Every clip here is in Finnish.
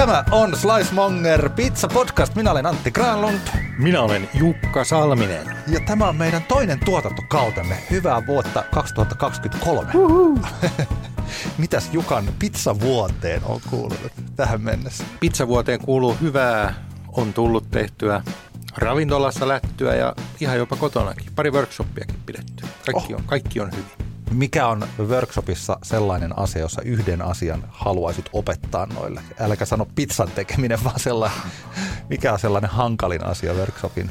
Tämä on Slice Monger Pizza Podcast. Minä olen Antti Granlund. Minä olen Jukka Salminen. Ja tämä on meidän toinen tuotantokautemme. Hyvää vuotta 2023. Mitäs Jukan pizzavuoteen on kuulunut tähän mennessä? Pizzavuoteen kuuluu hyvää, on tullut tehtyä ravintolassa lättyä ja ihan jopa kotonakin. Pari workshoppiakin pidetty. Kaikki, Oh. on, kaikki on hyvin. Mikä on workshopissa sellainen asia, jossa yhden asian haluaisit opettaa noille? Äläkä sano pizzan tekeminen, vaan sellainen, mikä on sellainen hankalin asia workshopin,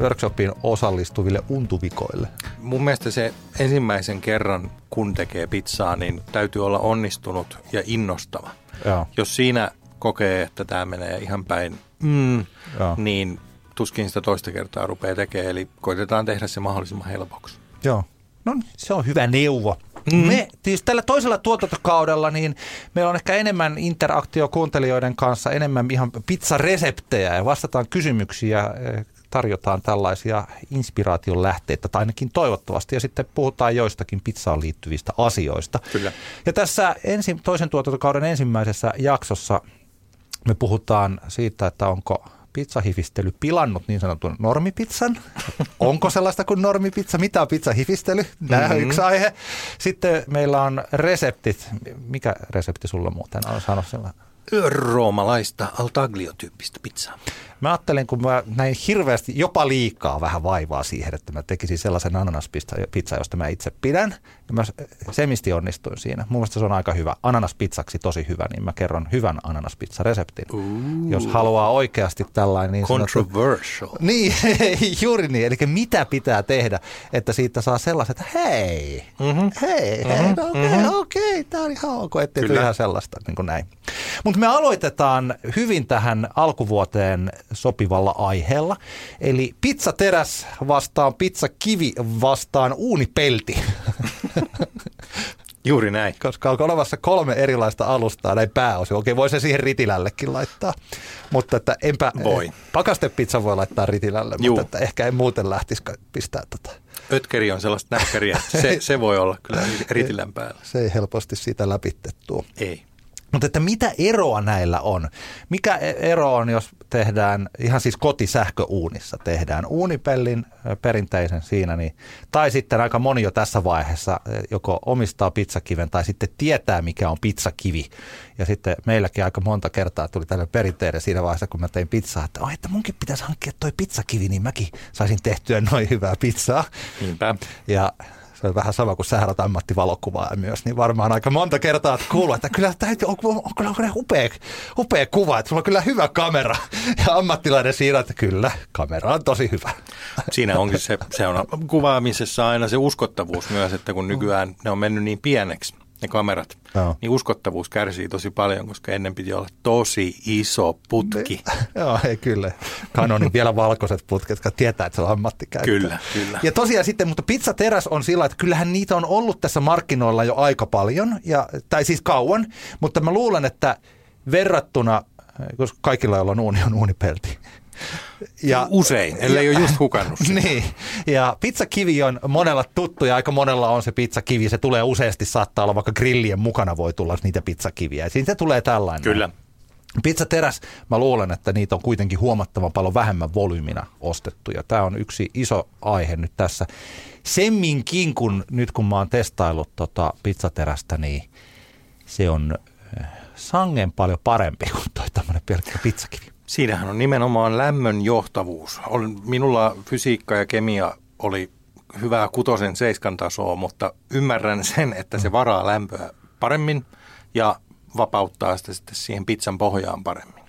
workshopiin osallistuville untuvikoille? Mun mielestä se ensimmäisen kerran, kun tekee pizzaa, niin täytyy olla onnistunut ja innostava. Joo. Jos siinä kokee, että tämä menee ihan päin, mm, Joo. niin tuskin sitä toista kertaa rupeaa tekemään. Eli koitetaan tehdä se mahdollisimman helpoksi. Joo. No niin, se on hyvä neuvo. Mm. Me siis tällä toisella tuotantokaudella niin meillä on ehkä enemmän interaktio kuuntelijoiden kanssa, enemmän ihan pizzareseptejä ja vastataan kysymyksiä, eh, tarjotaan tällaisia inspiraation lähteitä, tai ainakin toivottavasti, ja sitten puhutaan joistakin pizzaan liittyvistä asioista. Kyllä. Ja tässä ensi, toisen tuotantokauden ensimmäisessä jaksossa me puhutaan siitä, että onko pizzahifistely pilannut niin sanotun normipizzan. Onko sellaista kuin normipizza? Mitä on pizzahifistely? Tämä on Mhm. yksi aihe. Sitten meillä on reseptit. Mikä resepti sulla muuten on saanut sellainen? Roomalaista altaglio-tyyppistä pizzaa. Mä ajattelin, kun mä näin hirveästi, jopa liikaa vähän vaivaa siihen, että mä tekisin sellaisen ananaspizza, josta mä itse pidän. Ja mä semisti onnistuin siinä. Mun mielestä se on aika hyvä. Ananaspizzaksi tosi hyvä, niin mä kerron hyvän ananaspizza-reseptin. Jos haluaa oikeasti tällainen niin sanottu... Controversial. Niin, juuri niin. Eli mitä pitää tehdä, että siitä saa sellaiset, että hei, mm-hmm. hei, hei, no okei, okay, mm-hmm. okei, tämä on ihan ok, ettei ihan sellaista, niin kuin näin. Mutta me aloitetaan hyvin tähän alkuvuoteen sopivalla aiheella, eli pizzateräs vastaan pizzakivi vastaan uunipelti. Juuri näin. koska on olemassa kolme erilaista alustaa näin pääosin. Okei, voi se siihen ritilällekin laittaa, mutta että enpä... Voi. Pakastepizza voi laittaa ritilälle, Juu. mutta että ehkä en muuten lähtisi pistää tota. Ötkeri on sellaista näkkäriä, se, se voi olla kyllä ritilän päällä. Se ei helposti siitä läpitettua. Ei. Mutta että mitä eroa näillä on? Mikä e- ero on, jos tehdään ihan siis kotisähköuunissa, tehdään uunipellin perinteisen siinä, niin, tai sitten aika moni jo tässä vaiheessa ö, joko omistaa pizzakiven tai sitten tietää, mikä on pizzakivi. Ja sitten meilläkin aika monta kertaa tuli tällainen perinteinen siinä vaiheessa, kun mä tein pizzaa, että, oh, että munkin pitäisi hankkia toi pizzakivi, niin mäkin saisin tehtyä noin hyvää pizzaa. Niinpä. Ja se on vähän sama kuin sä haluat ammattivalokuvaa myös, niin varmaan aika monta kertaa oot kuullut, että kyllä täytyy, on, on, on, on kyllä upea, upea kuva, että sulla on kyllä hyvä kamera. Ja ammattilainen siinä, että kyllä, kamera on tosi hyvä. Siinä onkin se, se on kuvaamisessa aina se uskottavuus myös, että kun nykyään ne on mennyt niin pieneksi, ne kamerat, Joo. niin uskottavuus kärsii tosi paljon, koska ennen piti olla tosi iso putki. Joo, ei kyllä. Canonin vielä valkoiset putket, jotka tietää, että se on ammattikäyttö. Kyllä, kyllä. Ja tosiaan sitten, mutta pizzateräs on sillä, että kyllähän niitä on ollut tässä markkinoilla jo aika paljon, ja, tai siis kauan, mutta mä luulen, että verrattuna, koska kaikilla, joilla on uuni, on uunipelti. Ja, Usein, ellei ole just hukannut sitä. niin, ja pizzakivi on monella tuttu ja aika monella on se pizzakivi. Se tulee useasti, saattaa olla vaikka grillien mukana voi tulla niitä pizzakiviä. Ja siitä tulee tällainen. Kyllä. Pizzateräs, mä luulen, että niitä on kuitenkin huomattavan paljon vähemmän volyymina ostettu. Ja tämä on yksi iso aihe nyt tässä. Semminkin, kun nyt kun mä oon testaillut tota pizzaterästä, niin se on äh, sangen paljon parempi kuin toi tämmöinen pelkkä pizzakivi. Siinähän on nimenomaan lämmön johtavuus. Minulla fysiikka ja kemia oli hyvää kutosen seiskan tasoa, mutta ymmärrän sen, että se varaa lämpöä paremmin ja vapauttaa sitä sitten siihen pizzan pohjaan paremmin.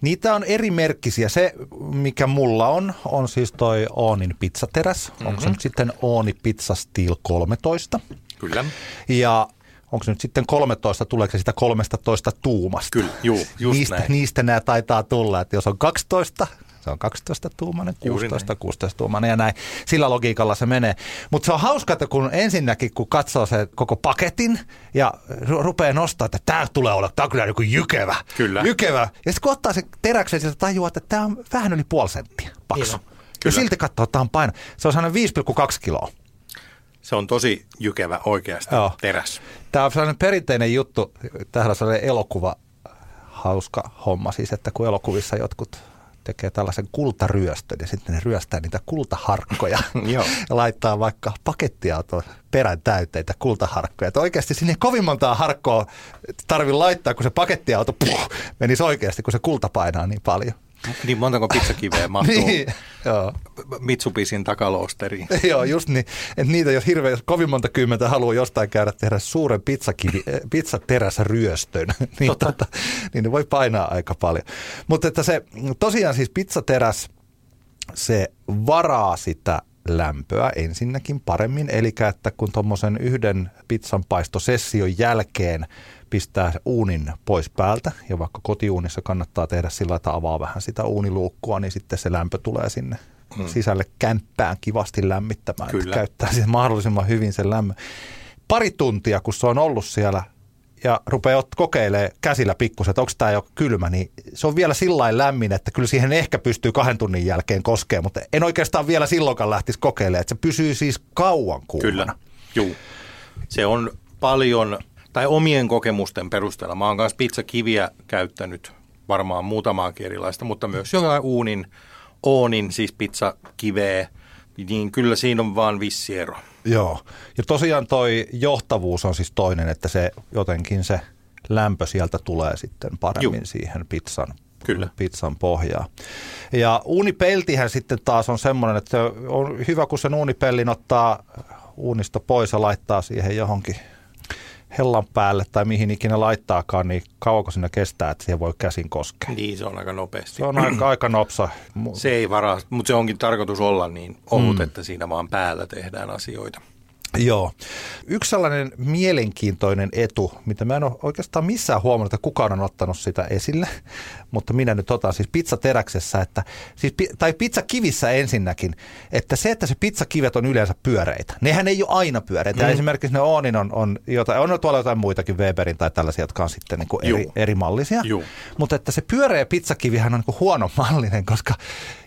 Niitä on eri merkkisiä. Se, mikä mulla on, on siis toi Oonin pizzateräs. Mm-hmm. Onko se nyt sitten Ooni Pizza Steel 13? Kyllä. Ja onko se nyt sitten 13, tuleeko se sitä 13 tuumasta? Kyllä, juu, just niistä, näin. niistä nämä taitaa tulla, että jos on 12, se on 12 tuumainen, 16, 16 tuumainen ja näin. Sillä logiikalla se menee. Mutta se on hauska, että kun ensinnäkin kun katsoo se koko paketin ja ru- rupeaa nostaa, että tämä tulee olla, tämä on kyllä joku jykevä. Kyllä. Jykevä. Ja sitten kun ottaa se teräksen, sieltä tajuaa, että tämä on vähän yli puoli senttiä paksu. Niin on. Ja Kyllä. silti katsoo, että tämä on paino. Se on sellainen 5,2 kiloa. Se on tosi jykevä oikeasti Joo. teräs. Tämä on sellainen perinteinen juttu, täällä on sellainen elokuva, hauska homma siis, että kun elokuvissa jotkut tekee tällaisen kultaryöstön ja sitten ne ryöstää niitä kultaharkkoja ja laittaa vaikka pakettiautoon perän täyteitä kultaharkkoja. Että oikeasti sinne kovin montaa harkkoa tarvi laittaa, kun se pakettiauto puh, menisi oikeasti, kun se kulta painaa niin paljon. Niin montako pizzakiveä mahtuu Niin, joo. Mitsubisin takaloosteriin? Joo, just niin. Että niitä, jos hirveän, jos kovin monta kymmentä haluaa jostain käydä tehdä suuren pizzakivi, eh, pizzateräsryöstön, niin, tota, niin ne voi painaa aika paljon. Mutta että se tosiaan siis pizzateräs, se varaa sitä lämpöä ensinnäkin paremmin, eli että kun tuommoisen yhden pizzan paistosession jälkeen pistää uunin pois päältä, ja vaikka kotiuunissa kannattaa tehdä sillä, että avaa vähän sitä uuniluukkua, niin sitten se lämpö tulee sinne hmm. sisälle kämppään kivasti lämmittämään, Kyllä. käyttää sen mahdollisimman hyvin sen lämmön. Pari tuntia, kun se on ollut siellä ja rupeaa kokeilemaan käsillä pikkusen, että onko tämä jo kylmä, niin se on vielä sillä lämmin, että kyllä siihen ehkä pystyy kahden tunnin jälkeen koskemaan, mutta en oikeastaan vielä silloinkaan lähtisi kokeilemaan, että se pysyy siis kauan kuumana. Kyllä, juu. Se on paljon, tai omien kokemusten perusteella. Mä oon kanssa pizzakiviä käyttänyt varmaan muutamaankin erilaista, mutta myös jotain uunin, oonin, siis pizzakiveä, niin kyllä siinä on vaan vissi ero. Joo. Ja tosiaan toi johtavuus on siis toinen, että se jotenkin se lämpö sieltä tulee sitten paremmin Juu. siihen pizzan, Kyllä. pizzan pohjaan. Ja uunipeltihän sitten taas on semmoinen, että on hyvä, kun sen uunipellin ottaa uunista pois ja laittaa siihen johonkin hellan päälle tai mihin ikinä laittaakaan, niin kauanko siinä kestää, että siihen voi käsin koskea. Niin, se on aika nopeasti. Se on aika, aika nopsa. Se ei varaa, mutta se onkin tarkoitus olla niin ohut, mm. että siinä vaan päällä tehdään asioita. Joo. Yksi sellainen mielenkiintoinen etu, mitä mä en ole oikeastaan missään huomannut, että kukaan on ottanut sitä esille, mutta minä nyt otan siis pizzateräksessä, että, siis, tai pizzakivissä ensinnäkin, että se, että se pizzakivet on yleensä pyöreitä. Nehän ei ole aina pyöreitä. Mm. Esimerkiksi ne Oonin on, on, jotain, on tuolla jotain muitakin Weberin tai tällaisia, jotka on sitten niin kuin eri, Juu. eri mallisia. Juu. Mutta että se pyöreä pizzakivihän on niin kuin huono mallinen, koska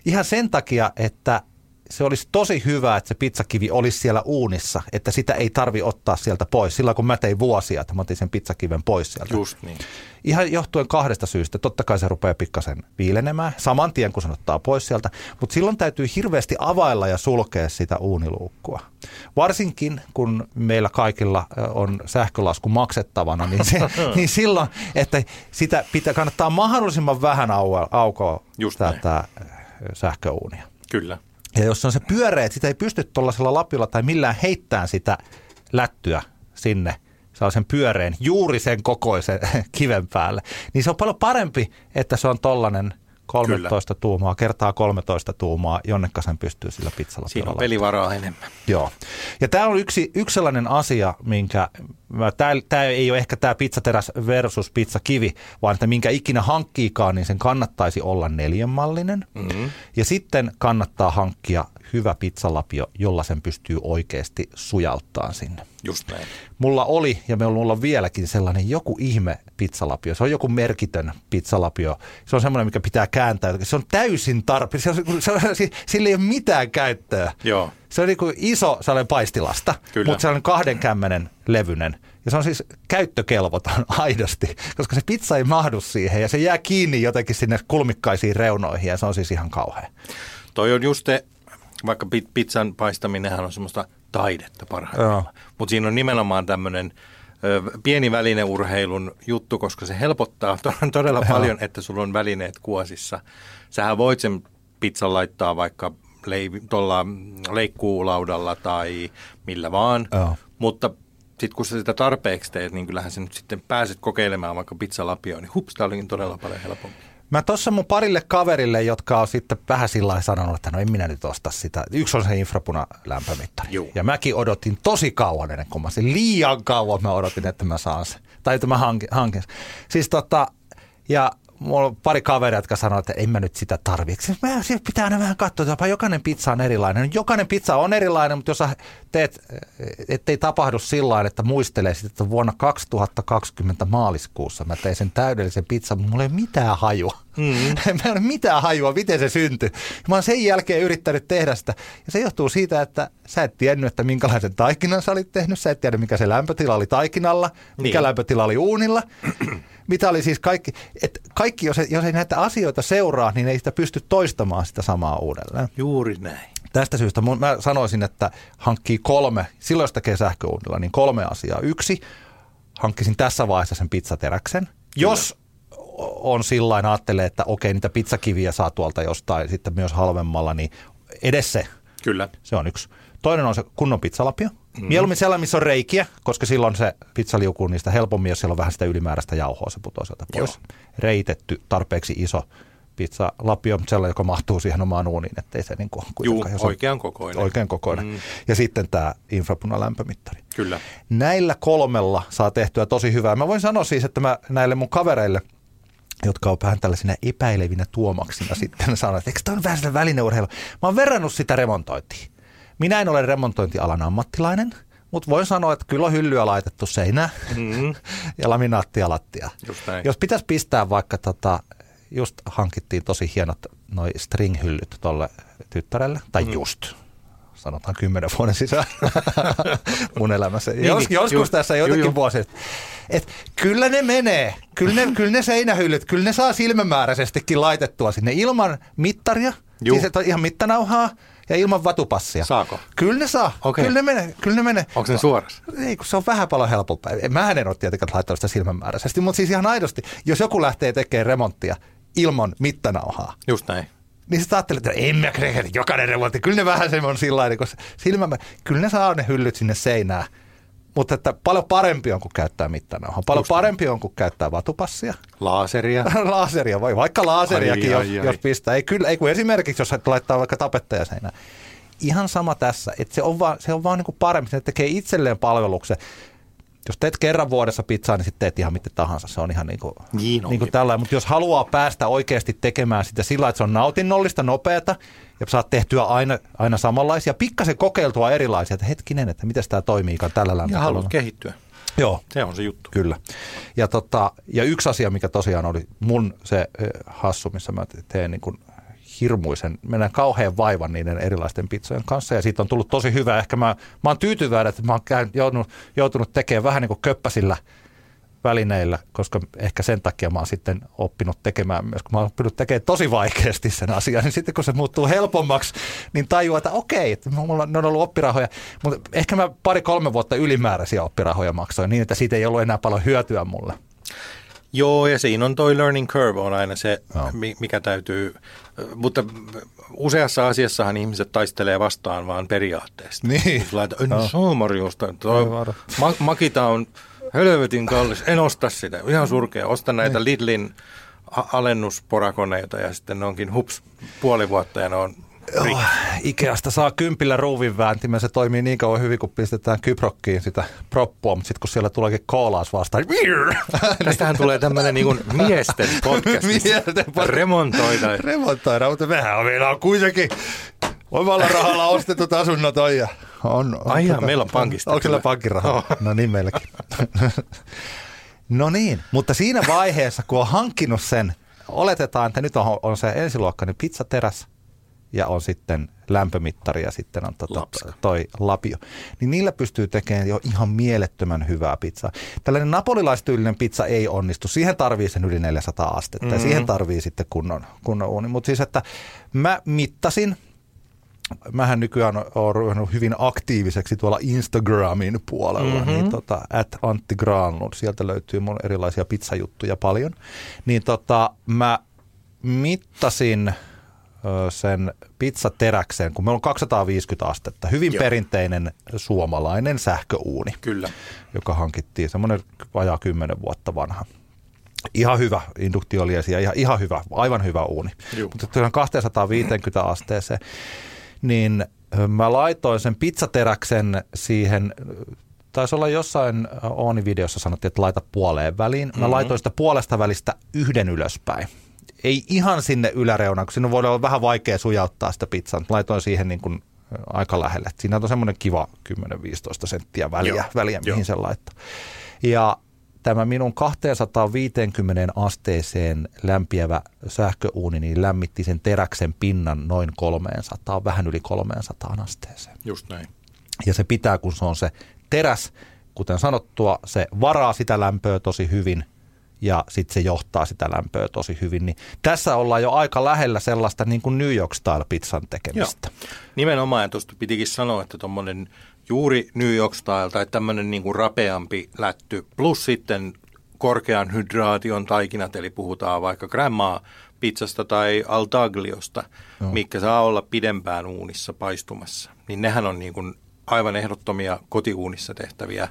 ihan sen takia, että se olisi tosi hyvä, että se pizzakivi olisi siellä uunissa, että sitä ei tarvi ottaa sieltä pois. Silloin kun mä tein vuosia, että mä otin sen pizzakiven pois sieltä. Just niin. Ihan johtuen kahdesta syystä. Totta kai se rupeaa pikkasen viilenemään saman tien, kun se ottaa pois sieltä. Mutta silloin täytyy hirveästi availla ja sulkea sitä uuniluukkua. Varsinkin, kun meillä kaikilla on sähkölasku maksettavana, niin, se, niin silloin, että sitä pitää, kannattaa mahdollisimman vähän au- aukoa tätä sähköuunia. Kyllä. Ja jos on se pyöreä, että sitä ei pysty tuollaisella lapilla tai millään heittämään sitä lättyä sinne sellaisen pyöreän, juuri sen kokoisen kiven päälle, niin se on paljon parempi, että se on tollainen 13 Kyllä. tuumaa kertaa 13 tuumaa, jonnekka sen pystyy sillä pizzalla Siinä on pelivaraa enemmän. Joo. Ja tämä on yksi, yksi sellainen asia, minkä, tämä ei ole ehkä tämä pizzateräs versus pizzakivi, vaan että minkä ikinä hankkiikaan, niin sen kannattaisi olla neljänmallinen. Mm-hmm. Ja sitten kannattaa hankkia hyvä pizzalapio, jolla sen pystyy oikeasti sujaltaan sinne. Just näin. Mulla oli, ja meillä on vieläkin sellainen joku ihme pizzalapio. Se on joku merkitön pizzalapio. Se on semmoinen, mikä pitää kääntää. Se on täysin tarpeen. Se on, se on, sillä ei ole mitään käyttöä. Joo. Se on niin kuin iso sellainen paistilasta, Kyllä. mutta sellainen kahden kämmenen levyinen. Ja se on siis käyttökelvoton aidosti, koska se pizza ei mahdu siihen ja se jää kiinni jotenkin sinne kulmikkaisiin reunoihin ja se on siis ihan kauhea. Toi on just se, vaikka pi- pizzan paistaminenhan on semmoista taidetta parhaimmillaan. Mutta siinä on nimenomaan tämmöinen pieni välineurheilun juttu, koska se helpottaa to- todella Joo. paljon, että sulla on välineet kuosissa. Sähän voit sen pizzan laittaa vaikka tuolla leikkuulaudalla tai millä vaan, Joo. mutta sitten kun sä sitä tarpeeksi teet, niin kyllähän sä nyt sitten pääset kokeilemaan vaikka pizzalapioon, niin hups, tämä olikin todella paljon helpompi. Mä tuossa mun parille kaverille, jotka on sitten vähän sillä sanonut, että no en minä nyt osta sitä. Yksi on se infrapuna lämpömittari. Juu. Ja mäkin odotin tosi kauan ennen kuin mä sen liian kauan mä odotin, että mä saan sen. Tai että mä hankin. hankin. Siis tota, ja mulla on pari kaveria, jotka sanoo, että en mä nyt sitä tarvitse. Mä, siis pitää aina vähän katsoa, että jokainen pizza on erilainen. Jokainen pizza on erilainen, mutta jos sä teet, ettei tapahdu sillä että muistelee sitten, että vuonna 2020 maaliskuussa mä tein sen täydellisen pizzan, mutta mulla ei ole mitään hajua. Mm-hmm. mä en ole mitään hajua, miten se syntyi. Mä oon sen jälkeen yrittänyt tehdä sitä. Ja se johtuu siitä, että sä et tiennyt, että minkälaisen taikinan sä olit tehnyt. Sä et tiedä, mikä se lämpötila oli taikinalla, mikä Niin. lämpötila oli uunilla. Mitä oli siis kaikki, että kaikki, jos ei, jos ei näitä asioita seuraa, niin ei sitä pysty toistamaan sitä samaa uudelleen. Juuri näin. Tästä syystä mun, mä sanoisin, että hankkii kolme, silloin jos tekee sähköuunilla, niin kolme asiaa. Yksi, hankkisin tässä vaiheessa sen pizzateräksen. Jos on sillä ajattelee, että okei, niitä pizzakiviä saa tuolta jostain sitten myös halvemmalla, niin edes se, Kyllä. se on yksi. Toinen on se kunnon pizzalapio. Mm. Mieluummin sellainen, missä on reikiä, koska silloin se pizza liukuu niistä helpommin, jos siellä on vähän sitä ylimääräistä jauhoa, se putoaa sieltä pois. Joo. Reitetty, tarpeeksi iso pizzalapio, mutta sellainen, joka mahtuu siihen omaan uuniin, ettei se niin kuin, Juu, jos oikean kokoinen. oikein kokoinen. Mm. Ja sitten tämä infrapunalämpömittari. Kyllä. Näillä kolmella saa tehtyä tosi hyvää. Mä voin sanoa siis, että mä näille mun kavereille, jotka on vähän tällaisina epäilevinä tuomaksina sitten sanon, että eikö tämä on vähän sitä välineurheilu. Mä oon verrannut sitä remontointiin. Minä en ole remontointialan ammattilainen, mutta voin sanoa, että kyllä on hyllyä laitettu seinään Mm. ja laminaattia lattia. Jos pitäisi pistää vaikka, tota, just hankittiin tosi hienot noi string-hyllyt tuolle tyttärelle, tai mm. just, sanotaan kymmenen vuoden sisään mun elämässä. Niin, Jos, niin, joskus juu, tässä juu. vuosia. Et kyllä ne menee, kyllä ne, kyllä ne seinähyllyt, kyllä ne saa silmämääräisestikin laitettua sinne ilman mittaria, Juu. siis että on ihan mittanauhaa ja ilman vatupassia. Saako? Kyllä ne saa, Okei. kyllä ne menee, kyllä ne menee. Onko se suorassa? Ei, kun se on vähän paljon helpompaa. Mähän en ole tietenkään laittanut sitä silmämääräisesti, mutta siis ihan aidosti, jos joku lähtee tekemään remonttia ilman mittanauhaa, Just näin. niin sä ajattelet, että en mä jokainen remontti, kyllä ne vähän se on sillä lailla, kun silmämä, kyllä ne saa ne hyllyt sinne seinään. Mutta että paljon parempi on, kun käyttää mittanauhaa. Paljon Just näin. parempi on, kun käyttää vatupassia. Laaseria. Laaseria voi, vaikka laaseriakin, Ai, ai, jos, ai. jos pistää. Ei, kyllä, ei kun esimerkiksi, jos laittaa vaikka tapettaja seinään. Ihan sama tässä, että se on vaan, se on vaan niin kuin parempi. Se tekee itselleen palveluksen. Jos teet kerran vuodessa pizzaa, niin sitten teet ihan mitä tahansa. Se on ihan niin kuin, Niin niin kuin tällä. Mutta jos haluaa päästä oikeasti tekemään sitä sillä, että se on nautinnollista, nopeata ja saat tehtyä aina, aina samanlaisia, pikkasen kokeiltua erilaisia, että hetkinen, että miten tämä toimiikaan tällä Ja lämpötilalla. haluat kehittyä. Joo, Se on se juttu. Kyllä. Ja, tota, ja yksi asia, mikä tosiaan oli mun se hassu, missä mä teen niin kuin hirmuisen, mennään kauhean vaivan niiden erilaisten pizzojen kanssa ja siitä on tullut tosi hyvä. Ehkä mä, mä oon tyytyväinen, että mä oon käyn, joutunut, joutunut tekemään vähän niin kuin köppäsillä välineillä, koska ehkä sen takia mä oon sitten oppinut tekemään myös, kun mä oon oppinut tekemään tosi vaikeasti sen asian, niin sitten kun se muuttuu helpommaksi, niin tajuaa, että okei, että mulla ne on ollut oppirahoja, mutta ehkä mä pari-kolme vuotta ylimääräisiä oppirahoja maksoin niin, että siitä ei ollut enää paljon hyötyä mulle. Joo, ja siinä on toi learning curve on aina se, mi- mikä täytyy, mutta useassa asiassahan ihmiset taistelee vastaan vaan periaatteesta. Niin. Marjosta, toi Ei varo. ma- makita on helvetin kallis, en osta sitä, ihan surkea. Osta näitä Niin. Lidlin alennusporakoneita ja sitten ne onkin hups puoli vuotta ja ne on rikki. Oh, Ikeasta saa kympillä ruuvin vääntimen, se toimii niin kauan hyvin, kun pistetään kyprokkiin sitä proppua, mutta sitten kun siellä tuleekin koolaas vastaan, niin Tästähän tulee tämmöinen niin miesten podcast, Miesten podcast. remontoida. remontoida, mutta mehän on, meillä on kuitenkin omalla rahalla ostetut asunnot on ja on, on Ai jaa, meillä on pankista Onko siellä rahaa? Joo. No niin meilläkin. no niin, mutta siinä vaiheessa, kun on hankkinut sen, oletetaan, että nyt on, on se ensiluokkainen pizzateräs ja on sitten lämpömittari ja sitten on tota, toi lapio, niin niillä pystyy tekemään jo ihan mielettömän hyvää pizzaa. Tällainen napolilaistyylinen pizza ei onnistu. Siihen tarvii sen yli 400 astetta mm-hmm. ja siihen tarvii sitten kunnon, kunnon uuni. Mutta siis, että mä mittasin, mähän nykyään olen ruvennut hyvin aktiiviseksi tuolla Instagramin puolella, mm-hmm. niin tota, at Antti Granlund, sieltä löytyy mun erilaisia pizzajuttuja paljon. Niin tota, mä mittasin sen pizzateräksen, kun meillä on 250 astetta, hyvin Joo. perinteinen suomalainen sähköuuni, Kyllä. joka hankittiin semmoinen vajaa 10 vuotta vanha. Ihan hyvä induktioliesi ja ihan, ihan hyvä, aivan hyvä uuni. Juu. Mutta 250 asteeseen, niin mä laitoin sen pizzateräksen siihen, taisi olla jossain Ooni-videossa sanottiin, että laita puoleen väliin. Mä mm-hmm. laitoin sitä puolesta välistä yhden ylöspäin. Ei ihan sinne yläreunaan, kun siinä voi olla vähän vaikea sujauttaa sitä pizzaa. Laitoin siihen niin kuin aika lähelle. Siinä on semmoinen kiva 10-15 senttiä väliä, Joo. väliä mihin Joo. se laittaa. Ja tämä minun 250 asteeseen lämpiävä sähköuuni niin lämmitti sen teräksen pinnan noin 300, vähän yli 300 asteeseen. Just näin. Ja se pitää, kun se on se teräs, kuten sanottua, se varaa sitä lämpöä tosi hyvin ja sitten se johtaa sitä lämpöä tosi hyvin. Niin tässä ollaan jo aika lähellä sellaista niin kuin New York Style pizzan tekemistä. Joo. Nimenomaan, ja tuosta pitikin sanoa, että tuommoinen juuri New York Style tai tämmöinen niin kuin rapeampi lätty, plus sitten korkean hydraation taikinat, eli puhutaan vaikka grandmaa pizzasta tai altagliosta, no. mikä saa olla pidempään uunissa paistumassa, niin nehän on niin kuin aivan ehdottomia kotiuunissa tehtäviä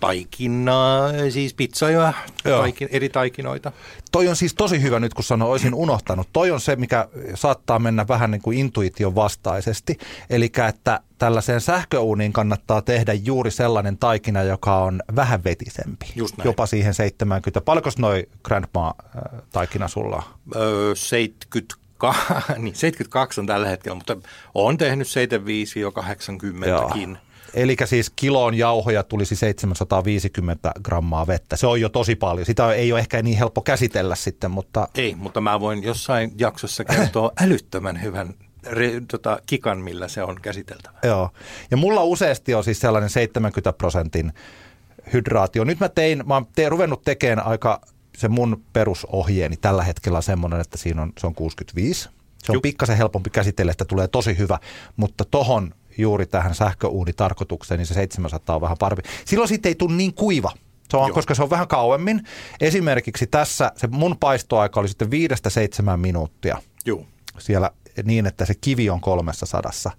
taikinaa, siis pizzoja, taikin, eri taikinoita. Toi on siis tosi hyvä nyt, kun sanoin, olisin unohtanut. Toi on se, mikä saattaa mennä vähän niin kuin intuition vastaisesti. Eli että tällaiseen sähköuuniin kannattaa tehdä juuri sellainen taikina, joka on vähän vetisempi. Just näin. Jopa siihen 70. Paljonko noi Grandma-taikina sulla? Öö, 70 niin 72 on tällä hetkellä, mutta on tehnyt 75-80kin. Eli siis kiloon jauhoja tulisi 750 grammaa vettä. Se on jo tosi paljon. Sitä ei ole ehkä niin helppo käsitellä sitten, mutta... Ei, mutta mä voin jossain jaksossa kertoa älyttömän hyvän re, tota, kikan, millä se on käsiteltävä. Joo. Ja mulla useasti on siis sellainen 70 prosentin hydraatio. Nyt mä tein, mä oon te, ruvennut tekemään aika se mun perusohjeeni tällä hetkellä on semmoinen, että siinä on, se on 65. Se on Juh. pikkasen helpompi käsitellä, että tulee tosi hyvä, mutta tohon juuri tähän sähköuunitarkoitukseen, niin se 700 on vähän parempi. Silloin siitä ei tule niin kuiva, se on, koska se on vähän kauemmin. Esimerkiksi tässä se mun paistoaika oli sitten viidestä seitsemän minuuttia. Joo. Siellä niin, että se kivi on kolmessa sadassa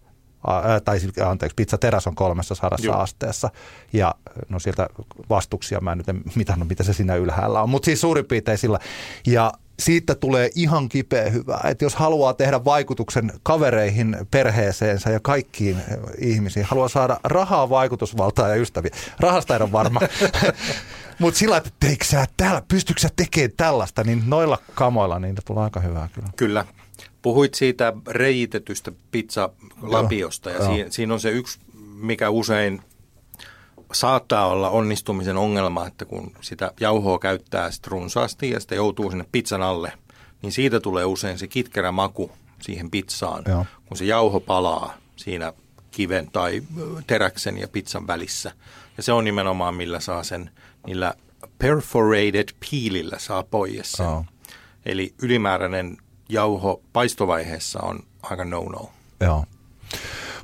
tai siis, anteeksi, pizzateräs on 300 Joo. asteessa ja no sieltä vastuksia mä en nyt en mitannut, mitä se siinä ylhäällä on, mutta siis suurin piirtein sillä. Ja siitä tulee ihan kipeä hyvää, että jos haluaa tehdä vaikutuksen kavereihin, perheeseensä ja kaikkiin ihmisiin, haluaa saada rahaa, vaikutusvaltaa ja ystäviä. Rahasta en ole varma. Mutta sillä, että teikö sä täällä, pystytkö sä tekemään tällaista, niin noilla kamoilla niin tulee aika hyvää kyllä. Kyllä. Puhuit siitä reijitetystä pizzalapiosta ja siinä, siinä on se yksi, mikä usein saattaa olla onnistumisen ongelma, että kun sitä jauhoa käyttää sit runsaasti ja sitä joutuu sinne pizzan alle, niin siitä tulee usein se kitkerä maku siihen pizzaan, Joo. kun se jauho palaa siinä kiven tai teräksen ja pizzan välissä. Ja se on nimenomaan millä saa sen, niillä perforated piilillä saa pois sen. Oh. Eli ylimääräinen jauho paistovaiheessa on aika no-no. Joo.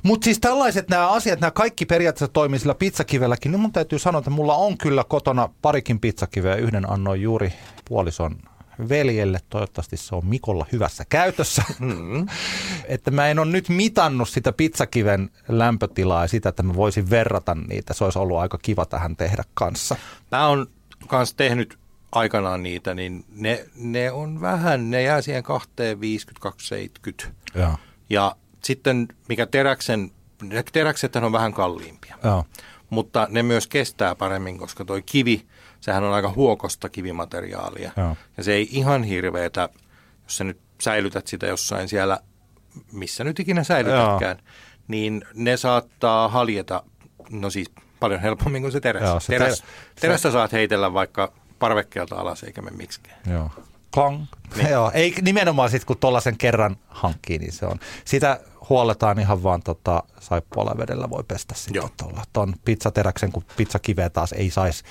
Mutta siis tällaiset nämä asiat, nämä kaikki periaatteessa toimii sillä pizzakivelläkin, niin mun täytyy sanoa, että mulla on kyllä kotona parikin pizzakiveä. Yhden annoin juuri puolison veljelle. Toivottavasti se on Mikolla hyvässä käytössä. Mm-hmm. että mä en ole nyt mitannut sitä pizzakiven lämpötilaa ja sitä, että mä voisin verrata niitä. Se olisi ollut aika kiva tähän tehdä kanssa. Mä oon kanssa tehnyt aikanaan niitä, niin ne, ne on vähän, ne jää siihen 2,50-2,70. Ja. ja sitten mikä teräksen, teräkset on vähän kalliimpia. Ja. Mutta ne myös kestää paremmin, koska tuo kivi, sehän on aika huokosta kivimateriaalia. Ja, ja se ei ihan hirveetä, jos sä nyt säilytät sitä jossain siellä, missä nyt ikinä säilytätkään, ja. niin ne saattaa haljeta, no siis paljon helpommin kuin se teräs. Joo, se teräs ter- terästä se... saat heitellä vaikka parvekkeelta alas eikä me miksikään. Joo. Klang. Niin. Joo, ei nimenomaan sitten kun tuollaisen kerran hankkii, niin se on. Sitä huoletaan ihan vaan tota, saippualla vedellä voi pestä sitten tuolla. Tuon pizzateräksen, kun pizzakiveä taas ei saisi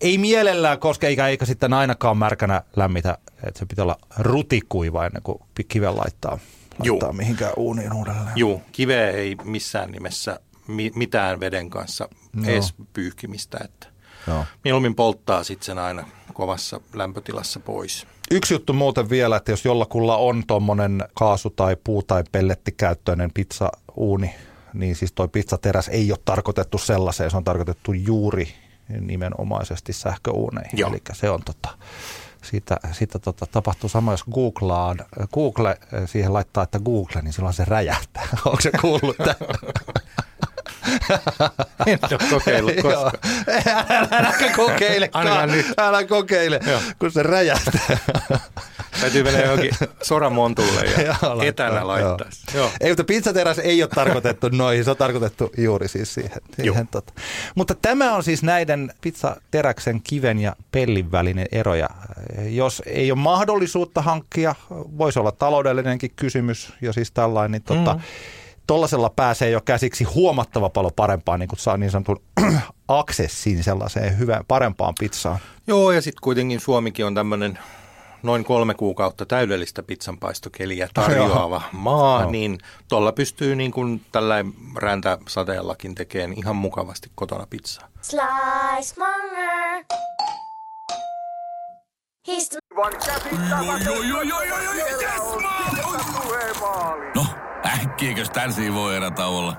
ei mielellään koska eikä, eikä sitten ainakaan märkänä lämmitä, että se pitää olla rutikuiva ennen kuin kiven laittaa, laittaa mihinkään uuniin uudelleen. Joo, kiveä ei missään nimessä mi- mitään veden kanssa edes pyyhkimistä, että Joo. Mieluummin polttaa sitten sen aina kovassa lämpötilassa pois. Yksi juttu muuten vielä, että jos jollakulla on tuommoinen kaasu- tai puu- tai pellettikäyttöinen pizzauuni, niin siis toi pizzateräs ei ole tarkoitettu sellaiseen, se on tarkoitettu juuri nimenomaisesti sähköuuneihin. Joo. Eli se on tota, siitä, siitä tota, tapahtuu sama, jos Googlaan, Google eh, siihen laittaa, että Google, niin silloin se räjähtää. Onko se kuullut tämän? En ole kokeillut Joo. koskaan. Älä, äläkä kokeile, älä kokeile, Joo. kun se räjähtää. Täytyy mennä johonkin soramontulle ja Joo, etänä laittaa, laittaisi. Joo. Ei, mutta pizzateräs ei ole tarkoitettu noihin, se on tarkoitettu juuri siis siihen. siihen tota. Mutta tämä on siis näiden pizzateräksen kiven ja pellin välinen ero. Ja jos ei ole mahdollisuutta hankkia, voisi olla taloudellinenkin kysymys ja siis tällainen, niin tota, mm. Tollasella pääsee jo käsiksi huomattava paljon parempaan, niin kuin saa niin sanotun aksessin sellaiseen hyvään, parempaan pizzaan. Joo, ja sitten kuitenkin Suomikin on tämmöinen noin kolme kuukautta täydellistä pizzanpaistokeliä tarjoava maa, Joo. niin tuolla pystyy niin kuin tällä räntäsateellakin tekemään ihan mukavasti kotona pizzaa. Slice Monger. The No, äkkiäkös tän voi erä olla?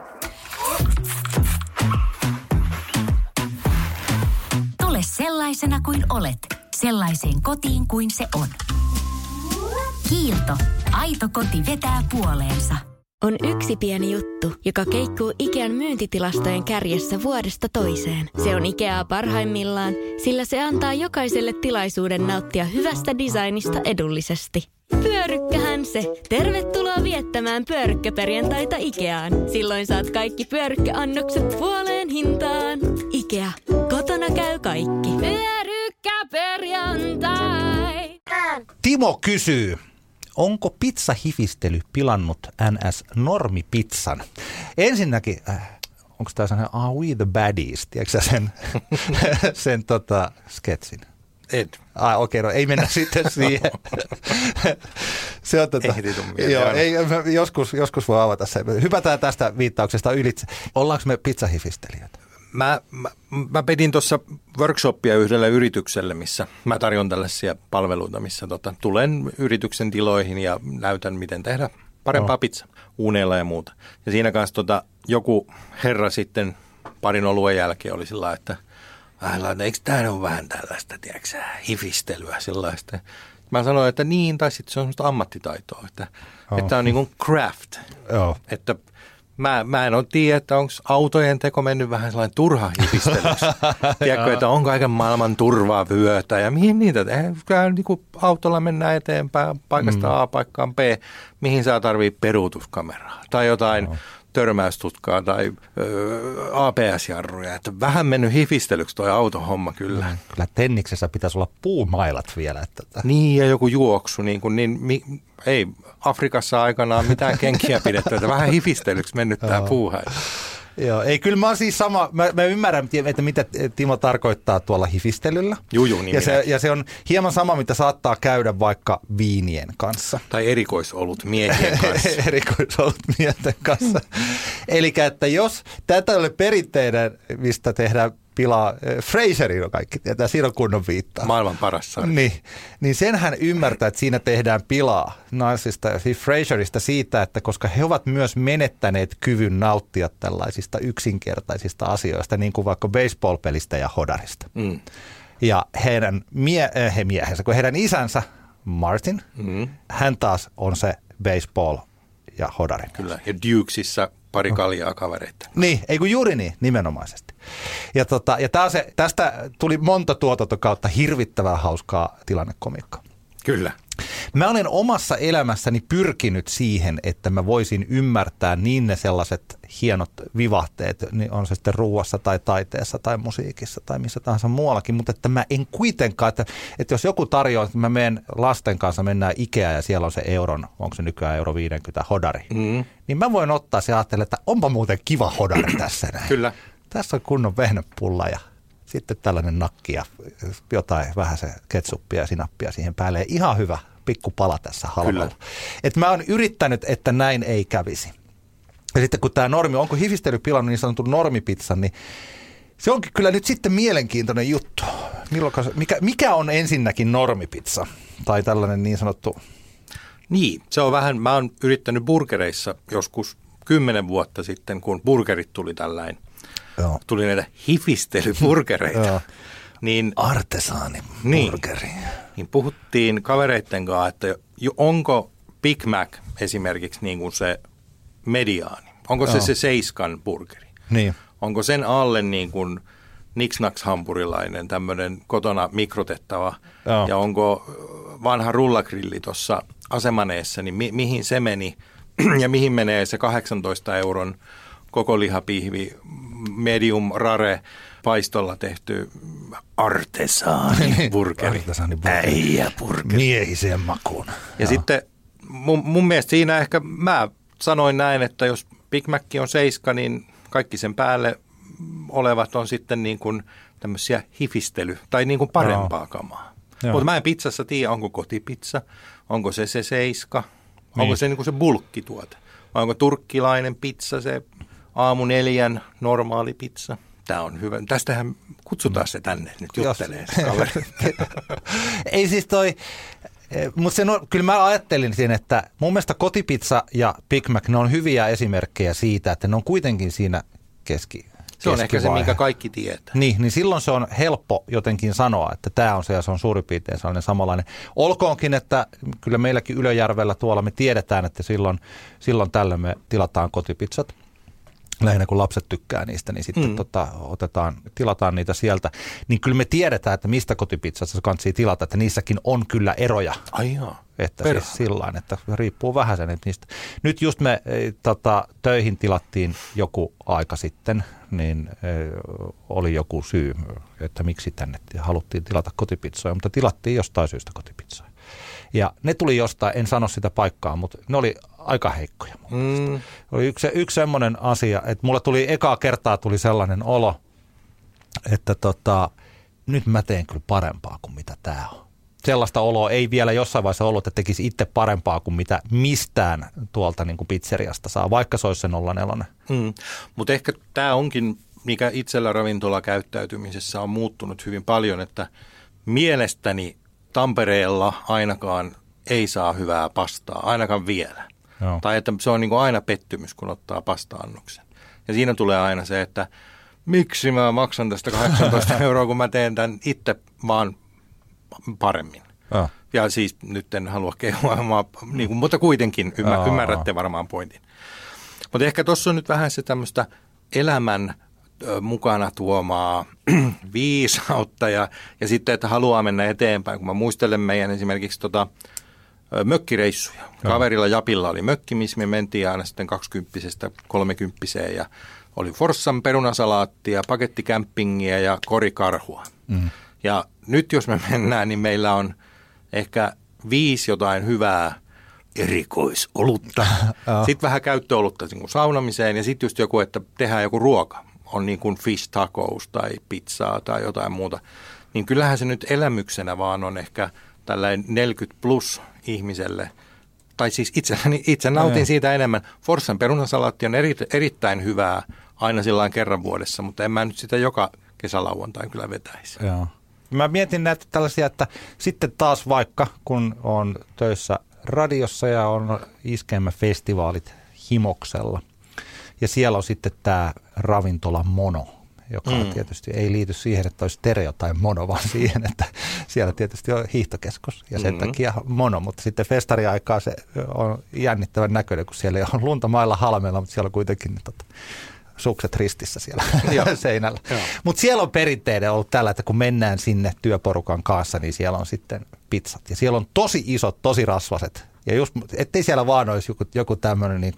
Tule sellaisena kuin olet, sellaiseen kotiin kuin se on. Kiilto. Aito koti vetää puoleensa. On yksi pieni juttu, joka keikkuu Ikean myyntitilastojen kärjessä vuodesta toiseen. Se on Ikeaa parhaimmillaan, sillä se antaa jokaiselle tilaisuuden nauttia hyvästä designista edullisesti. Pyörykkähän se! Tervetuloa viettämään pyörykkäperjantaita Ikeaan. Silloin saat kaikki pyörykkäannokset puoleen hintaan. Ikea. Kotona käy kaikki. Pyörykkäperjantai! Timo kysyy, onko pizzahifistely pilannut NS normipizzan? Ensinnäkin, äh, onko tämä sellainen Are we the baddies, tiedätkö sen, sen tota, sketsin? Ed. Ai okei, no ei mennä sitten siihen. se on tota, joo, aina. ei, joskus, joskus voi avata se. Hypätään tästä viittauksesta ylitse. Ollaanko me pizzahifistelijöitä? Mä, mä, mä pedin tuossa workshoppia yhdelle yritykselle, missä mä tarjon tällaisia palveluita, missä tota, tulen yrityksen tiloihin ja näytän, miten tehdä parempaa Joo. pizza uuneilla ja muuta. Ja siinä kanssa tota, joku herra sitten parin oluen jälkeen oli sillä että lailla, eikö tämä ole vähän tällaista, tiedätkö hifistelyä sellaista. Mä sanoin, että niin, tai sitten se on semmoista ammattitaitoa, että, Joo. että on niin kuin craft, Joo. että mä, mä en ole tiedä, että onko autojen teko mennyt vähän sellainen turha hifistelyksi. Tiedätkö, että onko kaiken maailman turvaa vyötä ja mihin niitä, kyllä niin kuin autolla mennään eteenpäin paikasta mm. A paikkaan B, mihin saa tarvii peruutuskameraa tai jotain no. Törmäystutkaa tai ö, APS-jarruja. Että vähän mennyt hifistelyksi toi autohomma kyllä. Mm. Kyllä Tenniksessä pitäisi olla puumailat vielä. Että. Niin ja joku juoksu, niin, kuin, niin mi, ei Afrikassa aikanaan mitään kenkiä pidetty, että vähän hifistelyksi mennyt tämä puuhai. Joo, ei kyllä mä oon siis sama, mä, mä ymmärrän, että mitä Timo tarkoittaa tuolla hifistelyllä. Juu, juu, niin ja, se, ja se on hieman sama, mitä saattaa käydä vaikka viinien kanssa. Tai erikoisolut miehien kanssa. erikoisolut miesten kanssa. Eli että jos tätä oli perinteinen, mistä tehdään pilaa, äh, Fraserin on kaikki tietää, siinä on kunnon viittaa. Maailman paras sarja. Niin, niin senhän ymmärtää, että siinä tehdään pilaa naisista, siis Fraserista siitä, että koska he ovat myös menettäneet kyvyn nauttia tällaisista yksinkertaisista asioista, niin kuin vaikka baseball-pelistä ja hodarista. Mm. Ja heidän mie- äh, he miehensä, kun heidän isänsä Martin, Mm. hän taas on se baseball ja hodarin. Kyllä. Ja Dukesissa pari kaljaa kavereita. Niin, ei kun juuri niin, nimenomaisesti. Ja, tota, ja tää se, tästä tuli monta tuotantokautta hirvittävää hauskaa tilannekomiikkaa. Kyllä. Mä olen omassa elämässäni pyrkinyt siihen, että mä voisin ymmärtää niin ne sellaiset hienot vivahteet, niin on se sitten ruuassa tai taiteessa tai musiikissa tai missä tahansa muuallakin, mutta että mä en kuitenkaan, että, että jos joku tarjoaa, että mä menen lasten kanssa, mennään Ikea ja siellä on se euron, onko se nykyään euro 50 hodari, Mm. niin mä voin ottaa se ja ajattelen, että onpa muuten kiva hodari tässä näin. Kyllä. Tässä on kunnon vehnäpulla ja sitten tällainen nakki ja jotain vähän se ketsuppia ja sinappia siihen päälle. Ihan hyvä pikku pala tässä halvalla. Kyllä. Et mä oon yrittänyt, että näin ei kävisi. Ja sitten kun tämä normi, onko hifistely pilannut niin sanotun normipizzan, niin se onkin kyllä nyt sitten mielenkiintoinen juttu. Milloinka, se- mikä, mikä on ensinnäkin normipizza? Tai tällainen niin sanottu, Niin, se on vähän, mä oon yrittänyt burgereissa joskus kymmenen vuotta sitten, kun burgerit tuli tällainen Joo. tuli näitä hifistelyburgereita, niin, Artesaani Niin. burgeri. niin puhuttiin kavereitten kanssa, että jo- onko Big Mac esimerkiksi niin kuin se mediaani? Onko se Joo. se seiskan burgeri? Niin. Onko sen alle niin kuin niksnaks hampurilainen, tämmöinen kotona mikrotettava, Joo. ja onko vanha rullagrilli tuossa asemaneessa, niin mi- mihin se meni, ja mihin menee se 18 euron koko lihapihvi, medium rare, paistolla tehty artesaani burgeri. Artesaani burgeri. Äijä burgeri. Miehiseen makuun. Ja sitten mun, mun mielestä siinä ehkä mä sanoin näin, että jos Big Mac on seiska, niin kaikki sen päälle olevat on sitten niin kuin tämmöisiä hifistely- tai niin kuin parempaa kamaa. Joo. Mutta mä en pizzassa tiedä, onko kotipizza, onko se se seiska, onko Niin. se niin kuin se bulkkituote, vai onko turkkilainen pizza se aamu neljän normaali pizza. Tämä on hyvä. Tästähän kutsutaan se tänne nyt juttelee. Ei siis toi, mutta se no, kyllä mä ajattelin siinä, että mun mielestä kotipizza ja Big Mac, ne on hyviä esimerkkejä siitä, että ne on kuitenkin siinä keski Se on ehkä se, minkä kaikki tietää. Niin, niin silloin se on helppo jotenkin sanoa, että tämä on se ja se on suurin piirtein sellainen samanlainen. Olkoonkin, että kyllä meilläkin Ylöjärvellä tuolla me tiedetään, että silloin, silloin tällöin me tilataan kotipizzat. Lähinnä kun lapset tykkää niistä, niin sitten mm. tota, otetaan, tilataan niitä sieltä. Niin kyllä me tiedetään, että mistä kotipizzasta kannattaa tilata, että niissäkin on kyllä eroja. Ai joo. Että Perhana. siis sillain, että riippuu vähän sen, että niistä. Nyt just me e, tota, töihin tilattiin joku aika sitten, niin e, oli joku syy, että miksi tänne haluttiin tilata kotipizzoja, mutta tilattiin jostain syystä kotipizzoja. Ja ne tuli jostain, en sano sitä paikkaa, mutta ne oli aika heikkoja. mun. Mm, Oli yksi, yksi semmoinen asia, että mulla tuli ekaa kertaa tuli sellainen olo, että tota, nyt mä teen kyllä parempaa kuin mitä tämä on. Sellaista oloa ei vielä jossain vaiheessa ollut, että tekisi itse parempaa kuin mitä mistään tuolta niin kuin pizzeriasta saa, vaikka se olisi se 04. mm. Mutta ehkä tämä onkin, mikä itsellä ravintolakäyttäytymisessä on muuttunut hyvin paljon, että mielestäni Tampereella ainakaan ei saa hyvää pastaa, ainakaan vielä. Joo. Tai että se on niin kuin aina pettymys, kun ottaa pasta-annoksen. Ja siinä tulee aina se, että miksi mä maksan tästä 18 euroa, kun mä teen tämän itse vaan paremmin. Joo. Ja siis nyt en halua kehua, mä- niin kuin, mutta kuitenkin ymmär, Aa. ymmärrätte varmaan pointin. Mutta ehkä tuossa on nyt vähän se tämmöistä elämän mukana tuomaa viisautta ja, ja sitten, että haluaa mennä eteenpäin. Kun mä muistelen meidän esimerkiksi tota, mökkireissuja. Kaverilla Japilla oli mökki, missä me mentiin aina sitten 20 30 ja oli Forssan perunasalaattia, pakettikämpingiä ja korikarhua. Mm. Ja nyt jos me mennään, niin meillä on ehkä viisi jotain hyvää erikoisolutta. sitten vähän käyttöolutta niin kuin saunamiseen ja sitten just joku, että tehdään joku ruoka. On niin kuin fish tacos tai pizzaa tai jotain muuta. Niin kyllähän se nyt elämyksenä vaan on ehkä tällainen 40 plus ihmiselle. Tai siis itse, itse nautin siitä enemmän. Forssan perunasalaatti on eri, erittäin hyvää aina sillä kerran vuodessa, mutta en mä nyt sitä joka kesälauantain kyllä vetäisi. Joo. Mä mietin näitä tällaisia, että sitten taas vaikka kun on töissä radiossa ja on iskelmäfestivaalit Himoksella ja siellä on sitten tämä ravintola Mono, joka mm. tietysti ei liity siihen, että olisi stereo tai mono, vaan siihen, että siellä tietysti on hiihtokeskus ja sen mm. takia mono, mutta sitten festariaikaa se on jännittävän näköinen, kun siellä ole lunta mailla halmeella, mutta siellä on kuitenkin tota, sukset ristissä siellä Joo. seinällä. Mutta siellä on perinteinen ollut tällä, että kun mennään sinne työporukan kanssa, niin siellä on sitten pizzat. Ja siellä on tosi isot, tosi rasvaset. Ja just, ettei siellä vaan olisi joku, joku tämmöinen niin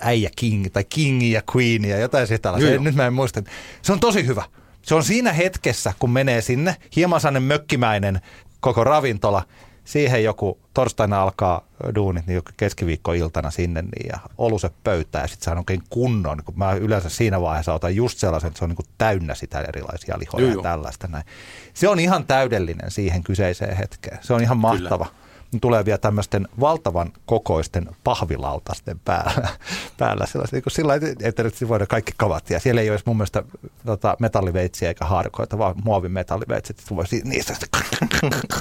äijä king tai kingi ja queen ja jotain sitä. Nyt mä en muista. Se on tosi hyvä. Se on siinä hetkessä, kun menee sinne, hieman sellainen mökkimäinen koko ravintola, siihen joku torstaina alkaa duunit, niin joku keskiviikkoiltana sinne niin, ja oluset pöytää ja sitten saa oikein kunnon, kun mä yleensä siinä vaiheessa otan just sellaisen, että se on niin täynnä sitä erilaisia lihoja Joo, ja tällaista näin. Se on ihan täydellinen siihen kyseiseen hetkeen. Se on ihan mahtava. Kyllä. Tulee vielä tämmöisten valtavan kokoisten pahvilautasten päällä. päällä sellaista, niin sillä että nyt voida kaikki kavat. Ja siellä ei olisi mun mielestä tota, metalliveitsiä eikä haarukoita, vaan muovimetalliveitsit. Että voi niistä sitten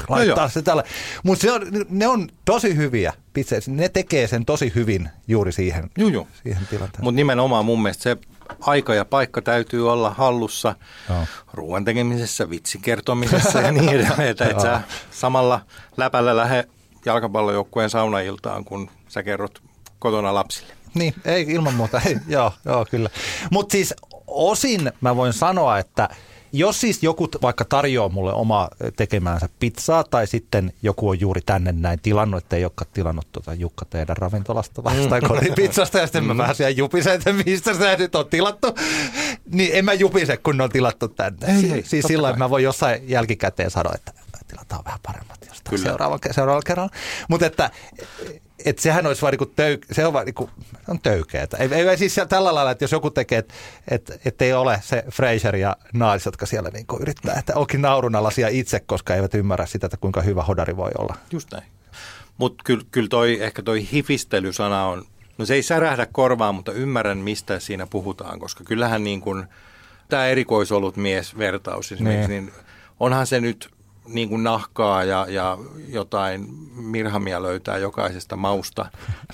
laittaa joo. se tällä. Mutta ne on tosi hyviä pizzeja. Ne tekee sen tosi hyvin juuri siihen, Joo, joo. siihen tilanteeseen. Mutta nimenomaan mun mielestä se aika ja paikka täytyy olla hallussa Joo. ruoan tekemisessä, vitsin kertomisessa ja niin edelleen. Että et sä samalla läpällä lähde jalkapallojoukkueen saunailtaan, kun sä kerrot kotona lapsille. Niin, ei ilman muuta, ei, joo, joo kyllä. Mutta siis osin mä voin sanoa, että jos siis joku vaikka tarjoaa mulle omaa tekemäänsä pizzaa tai sitten joku on juuri tänne näin tilannut, että ei olekaan tilannut tuota Jukka teidän ravintolasta tai kotipizzasta ja sitten mä vähän siellä jupisen, että mistä se nyt on tilattu, niin en mä jupise, kun ne on tilattu tänne. Ei, Si- ei, siis totta sillä kai. että mä voin jossain jälkikäteen sanoa, että tilataan vähän paremmat jostain Kyllä. seuraavalla kerralla. Mutta että et sehän olisi vaan niinku töy, se on vaan niinku, on töykeetä. Ei, ei siis tällä lailla, että jos joku tekee, että et, et ei ole se Fraser ja Niles, jotka siellä niinku yrittää, että onkin naurunalaisia itse, koska eivät ymmärrä sitä, että kuinka hyvä hodari voi olla. Just näin. Mutta kyllä kyl toi, ehkä toi hifistelysana on, no se ei särähdä korvaan, mutta ymmärrän mistä siinä puhutaan, koska kyllähän niin kuin tämä erikoisolut mies vertaus esimerkiksi, Niin. niin onhan se nyt niin kuin nahkaa ja, ja jotain mirhamia löytää jokaisesta mausta,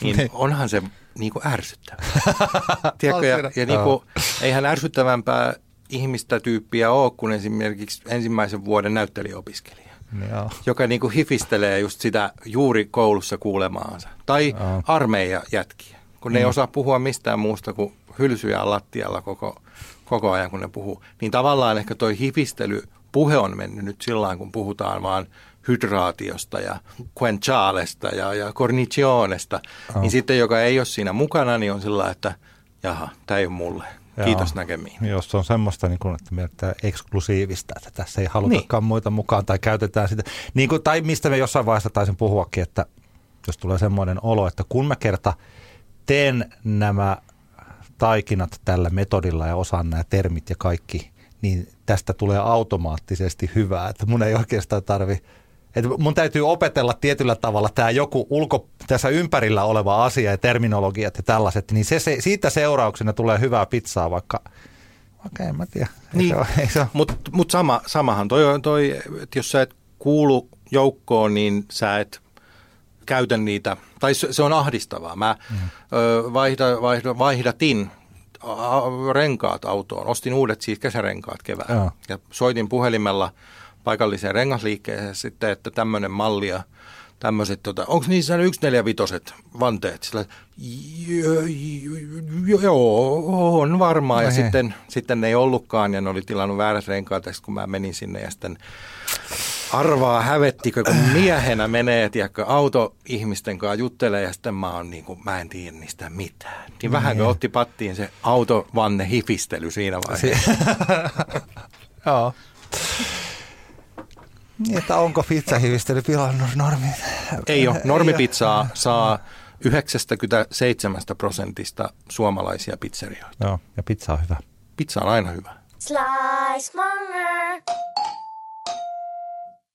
niin onhan se niin kuin ärsyttävää. Tiedätkö, ja, ja niin kuin, eihän ärsyttävämpää ihmistä tyyppiä ole kuin esimerkiksi ensimmäisen vuoden näyttelijäopiskelija Joo. joka niinku hifistelee just sitä juuri koulussa kuulemaansa. Tai Joo. armeija jätkiä, kun Mm. ne ei osaa puhua mistään muusta kuin hylsyjä lattialla koko, koko ajan, kun ne puhuu. Niin tavallaan ehkä toi hifistely puhe on mennyt nyt sillä kun puhutaan vaan hydraatiosta ja quenchalesta ja, ja cornicionesta. Niin sitten, joka ei ole siinä mukana, niin on sillä että jaha, tämä ei ole mulle. Kiitos Joo. näkemiin. Jos se on semmoista, niin kuin, että mielettää eksklusiivista, että tässä ei halutakaan niin. muita mukaan tai käytetään sitä. Niin kuin, tai mistä me jossain vaiheessa taisin puhuakin, että jos tulee semmoinen olo, että kun mä kerta teen nämä taikinat tällä metodilla ja osaan nämä termit ja kaikki, niin tästä tulee automaattisesti hyvää, että mun ei oikeastaan tarvi että mun täytyy opetella tietyllä tavalla tämä joku ulko, tässä ympärillä oleva asia ja terminologiat ja tällaiset, niin se, se, siitä seurauksena tulee hyvää pizzaa, vaikka, vaikka en mä tiedä. Ei Niin. Mutta mut sama, samahan toi toi, että jos sä et kuulu joukkoon, niin sä et käytä niitä, tai se, se on ahdistavaa. Mä mm. ö, vaihda, vaihda, vaihdatin renkaat autoon, ostin uudet siis kesärenkaat keväällä Joo. ja soitin puhelimella paikalliseen rengasliikkeeseen sitten, että tämmöinen malli ja tämmöiset, tota, onko niissä ne 145 vanteet? Sillä, "Joo, on varmaan. Ja No hei. sitten, sitten ne ei ollutkaan ja ne oli tilannut väärät renkaat, ja kun mä menin sinne ja sitten arvaa hävettikö, kun miehenä menee, tiedätkö, auto-ihmisten kanssa juttelee ja sitten mä oon niin kuin, mä en tiedä niistä mitään. Niin vähänkö otti pattiin se autovanne hifistely siinä vaiheessa. Joo. Niin, että onko pizzahivistely pilannut normit? Ei ole. Normipizzaa saa 97 prosentista suomalaisia pizzerioita. Joo, ja pizza on hyvä. Pizza on aina hyvä. Slice Monger.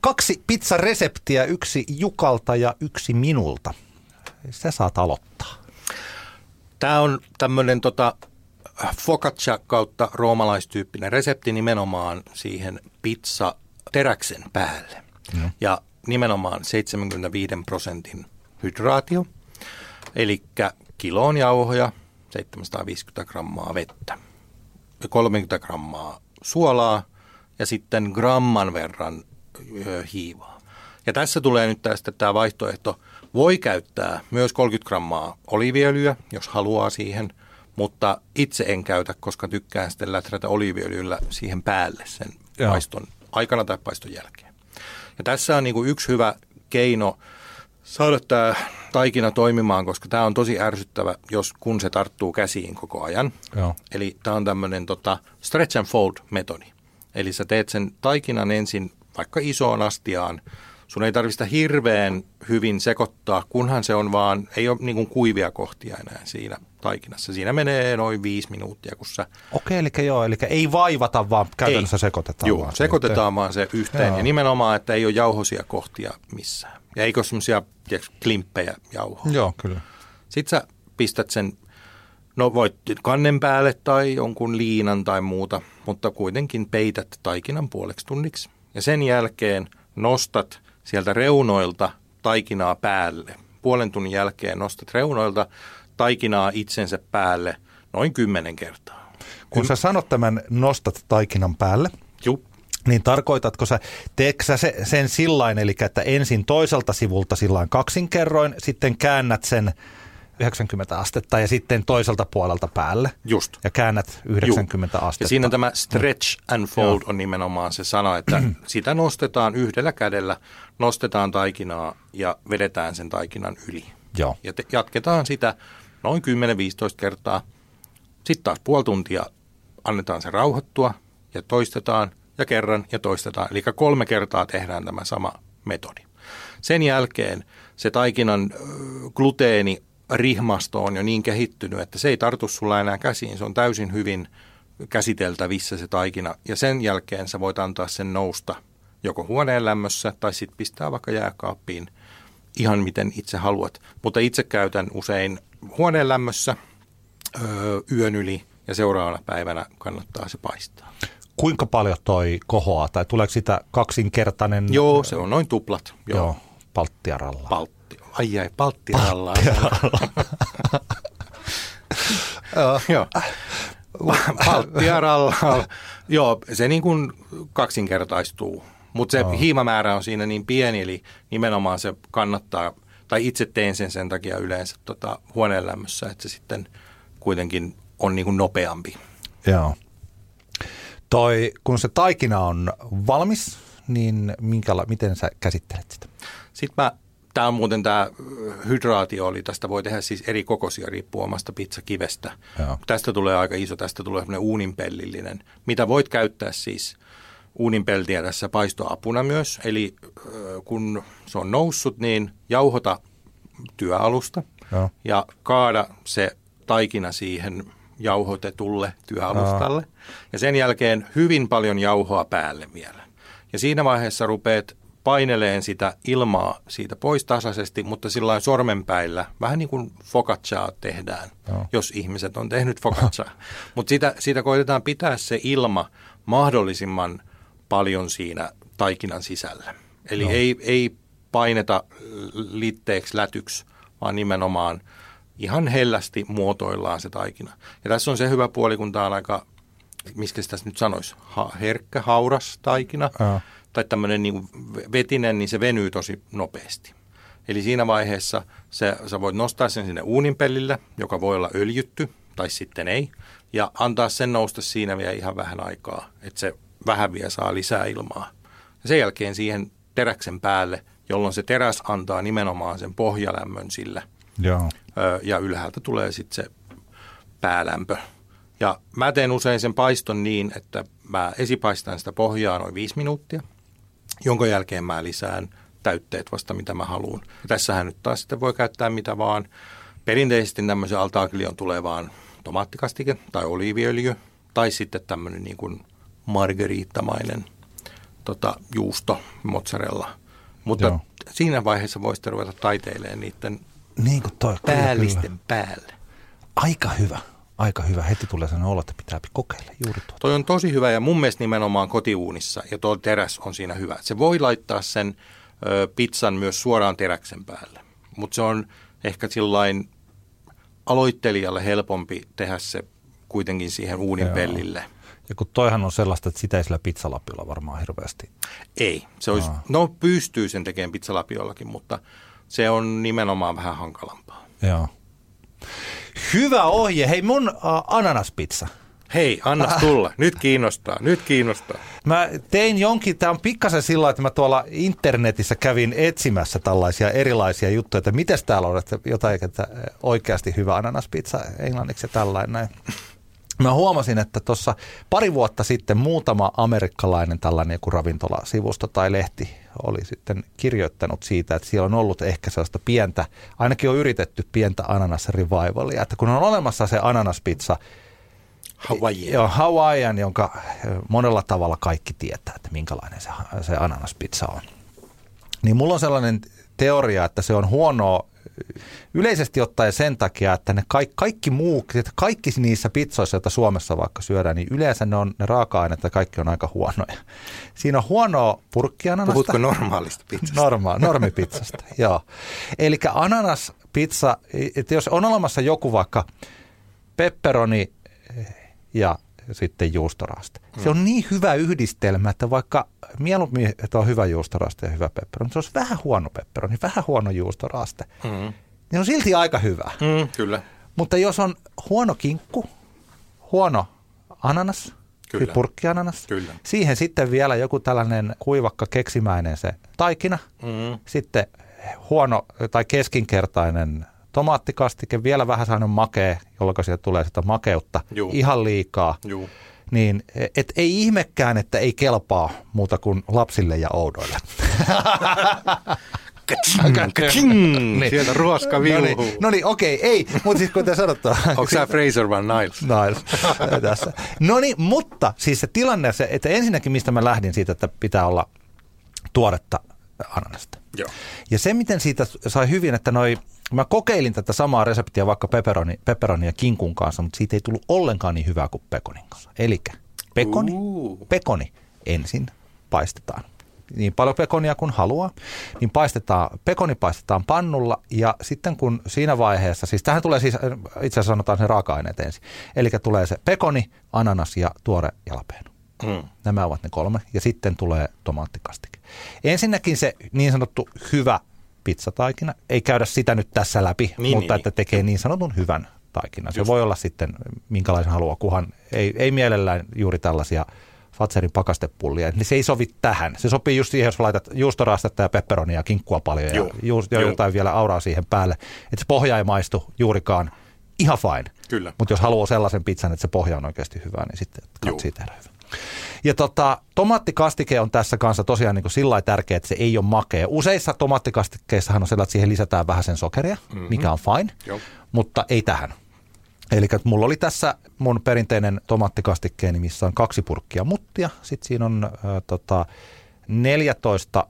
kaksi pizzareseptiä, yksi Jukalta ja yksi minulta. Sä saat aloittaa. Tämä on tämmöinen tota, focaccia kautta roomalaistyyppinen resepti nimenomaan siihen pizza teräksen päälle. Mm. Ja nimenomaan 75 prosentin hydraatio, eli kiloon jauhoja, 750 grammaa vettä, ja 30 grammaa suolaa ja sitten gramman verran hiivaa. Ja tässä tulee nyt tästä tämä vaihtoehto. Voi käyttää myös 30 grammaa oliiviöljyä, jos haluaa siihen, mutta itse en käytä, koska tykkään sitten läträtä oliiviöljyllä siihen päälle sen Joo. paiston aikana tai paiston jälkeen. Ja tässä on niin kuin yksi hyvä keino saada tämä taikina toimimaan, koska tämä on tosi ärsyttävä, jos kun se tarttuu käsiin koko ajan. Joo. Eli tämä on tämmöinen tota, stretch and fold metodi. Eli sä teet sen taikinan ensin vaikka isoon astiaan. Sun ei tarvista hirveän hyvin sekoittaa, kunhan se on vaan, ei ole niin kuivia kohtia enää siinä taikinassa. Siinä menee noin viisi minuuttia, kun sä Okei, eli joo, eli ei vaivata, vaan käytännössä ei. sekoitetaan Joo, vaan. se sekoitetaan vaan se yhteen. Joo. Ja nimenomaan, että ei ole jauhosia kohtia missään. Ja eikö ole semmoisia klimppejä jauhoa. yhteen. Joo, kyllä. Sitten sä pistät sen, no voit kannen päälle tai jonkun liinan tai muuta, mutta kuitenkin peität taikinan puoleksi tunniksi. Ja sen jälkeen nostat sieltä reunoilta taikinaa päälle. Puolen tunnin jälkeen nostat reunoilta taikinaa itsensä päälle noin kymmenen kertaa. Kun sä sanot tämän nostat taikinan päälle, Juu, niin tarkoitatko sä, teetkö sä se, sen sillain, eli että ensin toiselta sivulta sillain kaksinkerroin, sitten käännät sen 90 astetta ja sitten toiselta puolelta päälle just. ja käännät 90 Juu. astetta. Ja siinä tämä stretch and fold on nimenomaan se sana, että sitä nostetaan yhdellä kädellä, nostetaan taikinaa ja vedetään sen taikinan yli. Joo. Ja te, jatketaan sitä noin 10-15 kertaa. Sitten taas puoli tuntia annetaan se rauhoittua ja toistetaan ja kerran ja toistetaan. Eli kolme kertaa tehdään tämä sama metodi. Sen jälkeen se taikinan gluteeni rihmasto on jo niin kehittynyt, että se ei tartu sulla enää käsiin. Se on täysin hyvin käsiteltävissä se taikina. Ja sen jälkeen sä voit antaa sen nousta joko huoneen lämmössä tai sitten pistää vaikka jääkaappiin ihan miten itse haluat. Mutta itse käytän usein huoneen lämmössä öö, yön yli ja seuraavana päivänä kannattaa se paistaa. Kuinka paljon toi kohoaa, tai tuleeko sitä kaksinkertainen? Joo, se on noin tuplat. Joo, Joo, palttiaralla. Paltti. Ai ai, palttirallaa. Joo. Palttiaralla. Joo, se niin kuin kaksinkertaistuu. Mutta se hiimamäärä on siinä niin pieni, eli nimenomaan se kannattaa, tai itse teen sen sen takia yleensä tota, huoneen lämmössä, että se sitten kuitenkin on niin kuin nopeampi. Joo. Toi, kun se taikina on valmis, niin minkäla- miten sä käsittelet sitä? Sitten mä, tämä on muuten tämä hydraatio, oli tästä voi tehdä siis eri kokoisia riippuen omasta pizzakivestä. Joo. Tästä tulee aika iso, tästä tulee semmoinen uuninpellillinen, mitä voit käyttää siis uuninpeltiä tässä paistoapuna myös. Eli ö, kun se on noussut, niin jauhota työalusta Joo. ja kaada se taikina siihen jauhotetulle työalustalle. Ja sen jälkeen hyvin paljon jauhoa päälle vielä. Ja siinä vaiheessa rupeat paineleen sitä ilmaa siitä pois tasaisesti, mutta sillä sormenpäillä, vähän niin kuin focaccia tehdään, Joo. jos ihmiset on tehnyt focaccia. mutta siitä, siitä koitetaan pitää se ilma mahdollisimman paljon siinä taikinan sisällä. Eli ei, ei paineta litteeksi lätyksi, vaan nimenomaan ihan hellästi muotoillaan se taikina. Ja tässä on se hyvä puoli, kun tämä on aika, miskä sitä nyt sanoisi, ha, herkkä, hauras taikina, Joo. Tai tämmöinen niin vetinen, niin se venyy tosi nopeasti. Eli siinä vaiheessa se, sä voit nostaa sen sinne uuninpellille, joka voi olla öljytty tai sitten ei, ja antaa sen nousta siinä vielä ihan vähän aikaa, että se vähän vielä saa lisää ilmaa. Ja sen jälkeen siihen teräksen päälle, jolloin se teräs antaa nimenomaan sen pohjalämmön sille, Joo. Ja ylhäältä tulee sitten se päälämpö. Ja mä teen usein sen paiston niin, että mä esipaistan sitä pohjaa noin viisi minuuttia, jonka jälkeen mä lisään täytteet vasta mitä mä haluan. Ja tässähän nyt taas sitten voi käyttää mitä vaan. Perinteisesti tämmöisen altaaklion tulee vaan tomaattikastike tai oliiviöljy tai sitten tämmöinen niin kuin margeriittamainen tota, juusto, mozzarella. Mutta Joo. siinä vaiheessa voisitte ruveta taiteilemaan niiden Niin kuin toi. päällisten kyllä. päälle. Aika hyvä. Aika hyvä. Heti tulee sellainen olo, että pitää kokeilla juuri tuota. Toi on tosi hyvä ja mun mielestä nimenomaan kotiuunissa ja tuo teräs on siinä hyvä. Se voi laittaa sen ö, pizzan myös suoraan teräksen päälle, mutta se on ehkä sillain aloittelijalle helpompi tehdä se kuitenkin siihen uunin Joo. pellille. Ja kun toihan on sellaista, että sitä ei sillä pizzalapilla varmaan hirveästi. Ei, se olisi, Aa. no pystyy sen tekemään pizzalapiollakin, mutta se on nimenomaan vähän hankalampaa. Joo. Hyvä ohje. Hei mun uh, ananaspizza. Hei, anna tulla. Nyt kiinnostaa, nyt kiinnostaa. Mä tein jonkin, tämä on pikkasen sillä että mä tuolla internetissä kävin etsimässä tällaisia erilaisia juttuja, että miten täällä on, että jotain että oikeasti hyvä ananaspizza englanniksi ja tällainen näin. Mä huomasin, että tuossa pari vuotta sitten muutama amerikkalainen tällainen joku ravintolasivusto tai lehti oli sitten kirjoittanut siitä, että siellä on ollut ehkä sellaista pientä, ainakin on yritetty pientä ananasrivivalia, että kun on olemassa se ananaspizza, Hawaii. Joo, Hawaiian, jonka monella tavalla kaikki tietää, että minkälainen se, se ananaspizza on. Niin mulla on sellainen teoria, että se on huonoa yleisesti ottaen sen takia, että ne kaikki, kaikki muu, että kaikki niissä pizzoissa, joita Suomessa vaikka syödään, niin yleensä ne on ne raaka-aineet ja kaikki on aika huonoja. Siinä on huonoa purkkiananasta. Puhutko normaalista pizzasta? Norma, normipizzasta, joo. Eli ananaspizza, että jos on olemassa joku vaikka pepperoni ja sitten juustoraste. Mm. Se on niin hyvä yhdistelmä, että vaikka mieluummin, että on hyvä juustoraste ja hyvä pepperoni, se olisi vähän huono pepperoni, vähän huono juustoraste, mm. niin on silti aika hyvä. Mm, kyllä. Mutta jos on huono kinkku, huono ananas, Kyllä. purkkiananas, Kyllä. siihen sitten vielä joku tällainen kuivakka keksimäinen se taikina, Mm. sitten huono tai keskinkertainen tomaattikastike, vielä vähän sellainen makea, jolloin sieltä tulee sitä makeutta Juu. ihan liikaa. Juu. Niin et ei ihmekään, että ei kelpaa muuta kuin lapsille ja oudoille. Kaching, kaching. Niin. Sieltä ruoska No viuhuu. niin, no niin okei, ei, mutta siis kuten sanottu. Onko sä Fraser Van Niles? Nice. Tässä. No niin, mutta siis se tilanne, se, että ensinnäkin mistä mä lähdin siitä, että pitää olla tuoretta ananasta. Joo. Ja se, miten siitä sai hyvin, että noi, mä kokeilin tätä samaa reseptiä vaikka pepperoni, pepperoni ja kinkun kanssa, mutta siitä ei tullut ollenkaan niin hyvää kuin pekonin kanssa. Eli pekoni, pekoni ensin paistetaan. Niin paljon pekonia kuin haluaa, niin paistetaan, pekoni paistetaan pannulla ja sitten kun siinä vaiheessa, siis tähän tulee siis, itse asiassa sanotaan se raaka-aineet ensin. Eli tulee se pekoni, ananas ja tuore jalapeeno. Mm. Nämä ovat ne kolme. Ja sitten tulee tomaattikastike. Ensinnäkin se niin sanottu hyvä pizzataikina. Ei käydä sitä nyt tässä läpi, Niin, mutta niin, että tekee niin sanotun hyvän taikinan. Se voi olla sitten minkälaisen haluaa, kunhan ei, ei mielellään juuri tällaisia Fatserin pakastepullia. Niin se ei sovi tähän. Se sopii just siihen, jos laitat juustorastetta ja pepperonia ja kinkkua paljon Joo. ja, juust, ja Joo. jotain vielä auraa siihen päälle. Että se pohja ei maistu juurikaan. Ihan fine. Kyllä. Mutta jos haluaa sellaisen pizzan, että se pohja on oikeasti hyvä, niin sitten katsii tehdä hyvä. Ja tota, tomaattikastike on tässä kanssa tosiaan niin sillä lailla tärkeä, että se ei ole makea. Useissa tomaattikastikkeissahan on sellainen, että siihen lisätään vähän sen sokeria, mm-hmm. mikä on fine, Joo. mutta ei tähän. Eli mulla oli tässä mun perinteinen tomaattikastikkeeni, missä on kaksi purkkia muttia. Sitten siinä on äh, tota, 14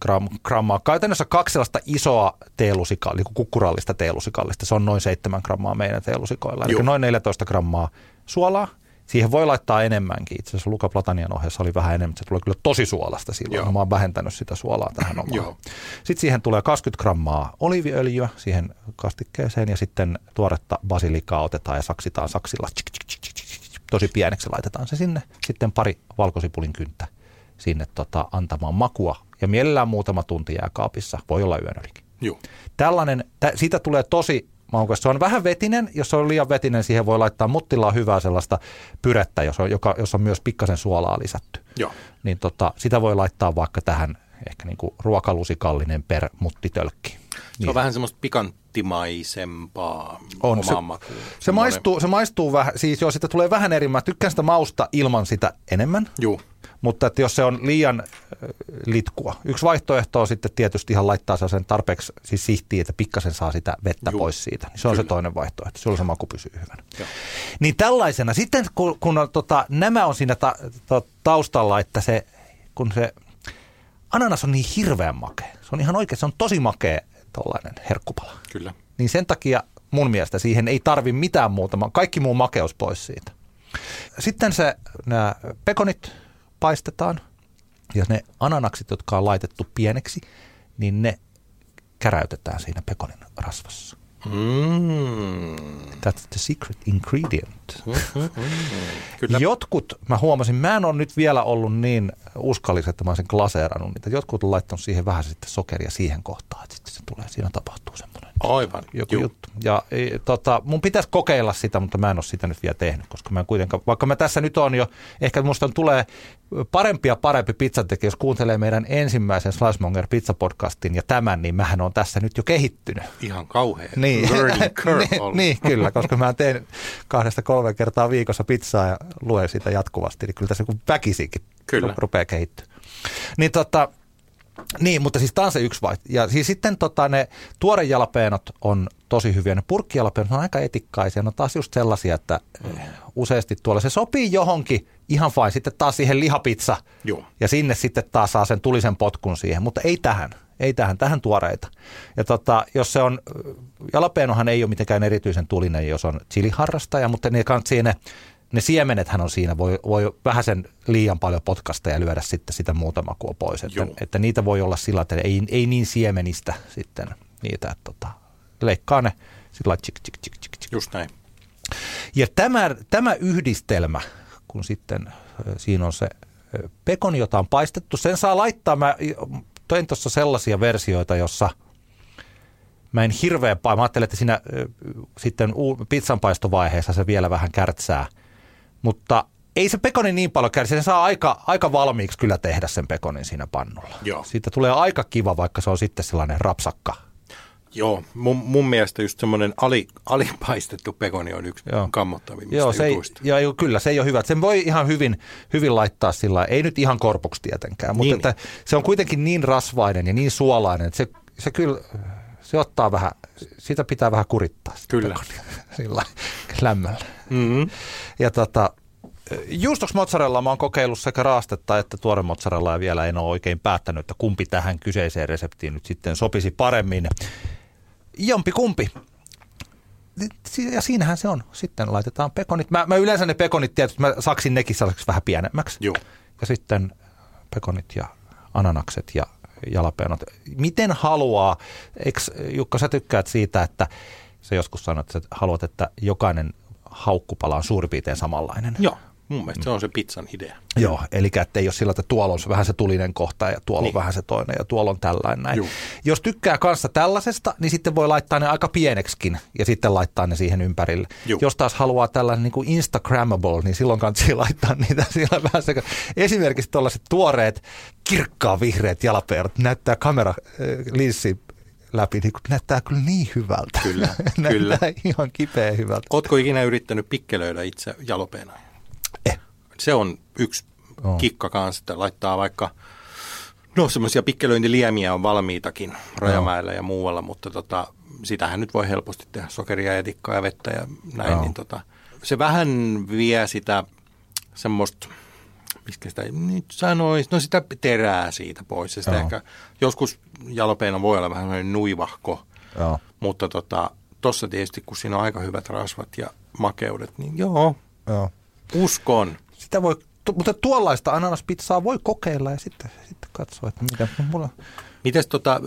gram, grammaa, käytännössä kaksi sellaista isoa teelusikallista, niin kukkurallista teelusikallista. Se on noin 7 grammaa meidän teelusikoilla. Eli Joo. noin 14 grammaa suolaa. Siihen voi laittaa enemmänkin. Itse asiassa Luka Platanian ohjeessa oli vähän enemmän. Se tulee kyllä tosi suolasta silloin. Joo. Joo. Mä oon vähentänyt sitä suolaa tähän omaan. Joo. Sitten siihen tulee 20 grammaa oliiviöljyä siihen kastikkeeseen ja sitten tuoretta basilikaa otetaan ja saksitaan saksilla. Tosi pieneksi laitetaan se sinne. Sitten pari valkosipulin kynttä sinne tota, antamaan makua ja mielellään muutama tunti jääkaapissa. Voi olla yön ylikin. Joo. Tällainen, tä, siitä tulee tosi maukas. Se on vähän vetinen, jos se on liian vetinen, siihen voi laittaa muttilaa hyvää sellaista pyrettä, jos on, joka, jos on myös pikkasen suolaa lisätty. Joo. Niin tota, sitä voi laittaa vaikka tähän ehkä niin kuin ruokalusikallinen per muttitölkki. Se on vähän semmoista pikanttimaisempaa On, se- makuun. Se maistuu, se maistuu vähän, siis joo, sitä tulee vähän eri. Mä tykkään sitä mausta ilman sitä enemmän, Juu. mutta että jos se on liian äh, litkua. Yksi vaihtoehto on sitten tietysti ihan laittaa sen tarpeeksi siis sihtiin, että pikkasen saa sitä vettä Juu. pois siitä. Niin se on se Kyllä. toinen vaihtoehto, silloin se maku pysyy hyvänä. Joo. Niin tällaisena, sitten kun, kun on, tota, nämä on siinä ta, ta, taustalla, että se, kun se ananas on niin hirveän makea. Se on ihan oikein, se on tosi makea tollainen herkkupala. Kyllä. Niin sen takia mun mielestä siihen ei tarvi mitään muuta, kaikki muu makeus pois siitä. Sitten se, nämä pekonit paistetaan ja ne ananaksit, jotka on laitettu pieneksi, niin ne käräytetään siinä pekonin rasvassa. Mm. That's the secret ingredient. Kyllä. Jotkut, mä huomasin, mä en ole nyt vielä ollut niin uskallisen, että mä olisin glaseerannut niitä. Jotkut on laittanut siihen vähän sitten sokeria siihen kohtaan, että sitten se tulee, siinä tapahtuu semmoinen Aivan. joku Juu. juttu. Ja e, tota, mun pitäisi kokeilla sitä, mutta mä en ole sitä nyt vielä tehnyt, koska mä en kuitenkaan, vaikka mä tässä nyt on jo, ehkä musta on, tulee parempi ja parempi pizzantekijä, jos kuuntelee meidän ensimmäisen Slicemonger pizza-podcastin ja tämän, niin mähän on tässä nyt jo kehittynyt. Ihan kauhea Niin. learning curve niin, niin, kyllä, koska mä teen kahdesta kolme kertaa viikossa pizzaa ja luen sitä jatkuvasti, niin kyllä tässä kun väkisinkin Kyllä. rupeaa kehittyä. Niin tota, niin, mutta siis tämä on se yksi vai. Ja siis sitten tota, ne tuorejalapeenot on tosi hyviä. Ne purkkijalapeenot on aika etikkaisia. Ne on taas just sellaisia, että eh, useasti tuolla se sopii johonkin ihan fine. Sitten taas siihen lihapizza Joo. ja sinne sitten taas saa sen tulisen potkun siihen, mutta ei tähän. Ei tähän, tähän tuoreita. Ja tota, jos se on, jalapeenohan ei ole mitenkään erityisen tulinen, jos on chiliharrastaja, mutta ne, kans- ne, ne siemenethän on siinä, voi, voi vähän sen liian paljon potkasta ja lyödä sitten sitä muuta makua pois. Että, Joo. että niitä voi olla sillä, että ei, ei niin siemenistä sitten niitä, että tota, leikkaa ne sillä tsk, tsk, tsk, tsk, tsk. Just näin. Ja tämä, tämä yhdistelmä, kun sitten siinä on se ö, pekoni, jota on paistettu, sen saa laittaa, mä toin tuossa sellaisia versioita, jossa mä en hirveän mä ajattelin, että siinä sitten pizzanpaistovaiheessa se vielä vähän kärtsää, mutta ei se pekoni niin paljon kärsi, se saa aika, aika valmiiksi kyllä tehdä sen pekonin siinä pannulla. Joo. Siitä tulee aika kiva, vaikka se on sitten sellainen rapsakka. Joo, mun, mun mielestä just semmoinen ali, alipaistettu pekoni on yksi Joo. kammottavimmista Joo, se ei, jutuista. ja joo, kyllä, se ei ole hyvä. Sen voi ihan hyvin, hyvin laittaa sillä ei nyt ihan korpuksi tietenkään, mutta Niin. että se on kuitenkin niin rasvainen ja niin suolainen, että se, se kyllä, se ottaa vähän, sitä pitää vähän kurittaa. sitä Kyllä. Sillä lämmöllä. Mm-hmm. Ja tota, juustoksi mozzarella mä oon kokeillut sekä raastetta että tuore mozzarella ja vielä en ole oikein päättänyt, että kumpi tähän kyseiseen reseptiin nyt sitten sopisi paremmin. Jompi kumpi. Ja siinähän se on. Sitten laitetaan pekonit. Mä, mä yleensä ne pekonit tietysti, mä saksin nekin sellaiseksi vähän pienemmäksi. Joo. Ja sitten pekonit ja ananakset ja jalapeonot. Miten haluaa, eikö Jukka sä tykkäät siitä, että sä joskus sanoit, että haluat, että jokainen haukkupala on suurin piirtein samanlainen. Joo, mun mielestä se on se pizzan idea. Joo, eli että ei ole sillä, että tuolla on vähän se tulinen kohta ja tuolla niin. On vähän se toinen ja tuolla on tällainen näin. Juu. Jos tykkää kanssa tällaisesta, niin sitten voi laittaa ne aika pieneksikin ja sitten laittaa ne siihen ympärille. Juu. Jos taas haluaa tällainen niin kuin Instagrammable, niin silloin kannattaa laittaa niitä siellä vähän sekä. Esimerkiksi tuollaiset tuoreet, kirkkaa vihreät jalapeerot näyttää kamera äh, linssi läpi, niin kuin näyttää kyllä niin hyvältä. Kyllä, näyttää kyllä. ihan kipeä hyvältä. Ootko ikinä yrittänyt pikkelöidä itse jalopeena? Se on yksi Oo. kikka kanssa, että laittaa vaikka, no semmoisia pikkelöintiliemiä on valmiitakin Rajamäellä ja muualla, mutta tota, sitähän nyt voi helposti tehdä sokeria ja tikkaa ja vettä ja näin, Joo. niin tota, se vähän vie sitä semmoista, mistä sitä nyt sanoisi, no sitä terää siitä pois. Ja sitä Joo. ehkä, joskus jalopeena voi olla vähän sellainen nuivahko, Joo. mutta tota, tossa tietysti, kun siinä on aika hyvät rasvat ja makeudet, niin joo, Joo. uskon. Sitä voi, mutta tuollaista ananaspizzaa voi kokeilla ja sitten, sitten katsoa, että mitä mulla... Mites tota,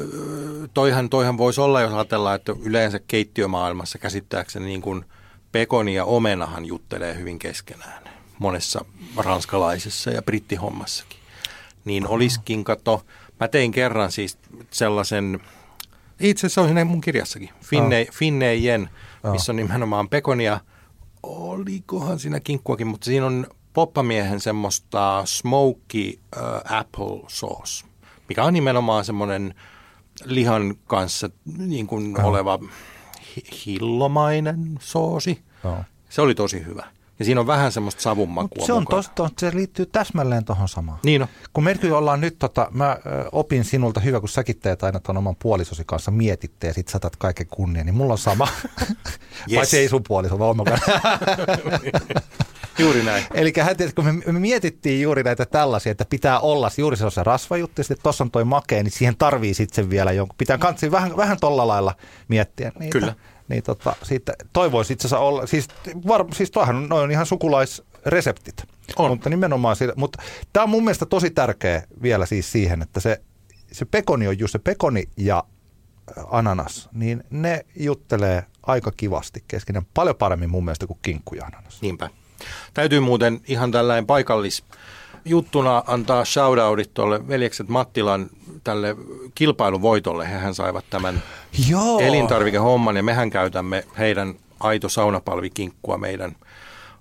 toihan, toihan voisi olla, jos ajatellaan, että yleensä keittiömaailmassa käsittääkseni niin kuin pekoni ja omenahan juttelee hyvin keskenään. Monessa ranskalaisessa ja brittihommassakin. Niin olisikin, kato, mä tein kerran siis sellaisen, itse asiassa on siinä mun kirjassakin, Finne, Finnejen, missä on nimenomaan pekonia, olikohan siinä kinkkuakin, mutta siinä on poppamiehen semmoista smoky uh, apple sauce, mikä on nimenomaan semmoinen lihan kanssa niin kuin oleva hi- hillomainen soosi. Joo. Se oli tosi hyvä. Ja siinä on vähän semmoista savun makua Se on tosta, se liittyy täsmälleen tuohon samaan. Niin on. Kun me kyllä ollaan nyt, tota, mä opin sinulta hyvä, kun säkin teet aina tuon oman puolisosi kanssa mietitte ja sit saatat kaiken kunnia, niin mulla on sama. Yes. Paitsi ei sun puoliso, vaan Juuri näin. Eli kun me, me mietittiin juuri näitä tällaisia, että pitää olla juuri se on se rasvajuttu, ja sitten tuossa on toi makea, niin siihen tarvii sitten vielä jonkun. Pitää kanssa vähän, vähän tolla lailla miettiä niitä. Kyllä. Niin tota, siitä toivoisi itse asiassa olla, siis, var, siis toihan on, noi on ihan sukulaisreseptit. On. Mutta nimenomaan siitä, mutta tämä on mun mielestä tosi tärkeä vielä siis siihen, että se, se pekoni on just se pekoni ja ä, ananas, niin ne juttelee aika kivasti keskenään. Paljon paremmin mun mielestä kuin kinkku ja ananas. Niinpä. Täytyy muuten ihan tällainen paikallis juttuna antaa shoutoutit tuolle veljekset Mattilan tälle kilpailuvoitolle. Hehän saivat tämän Joo. elintarvikehomman ja mehän käytämme heidän aito saunapalvikinkkua meidän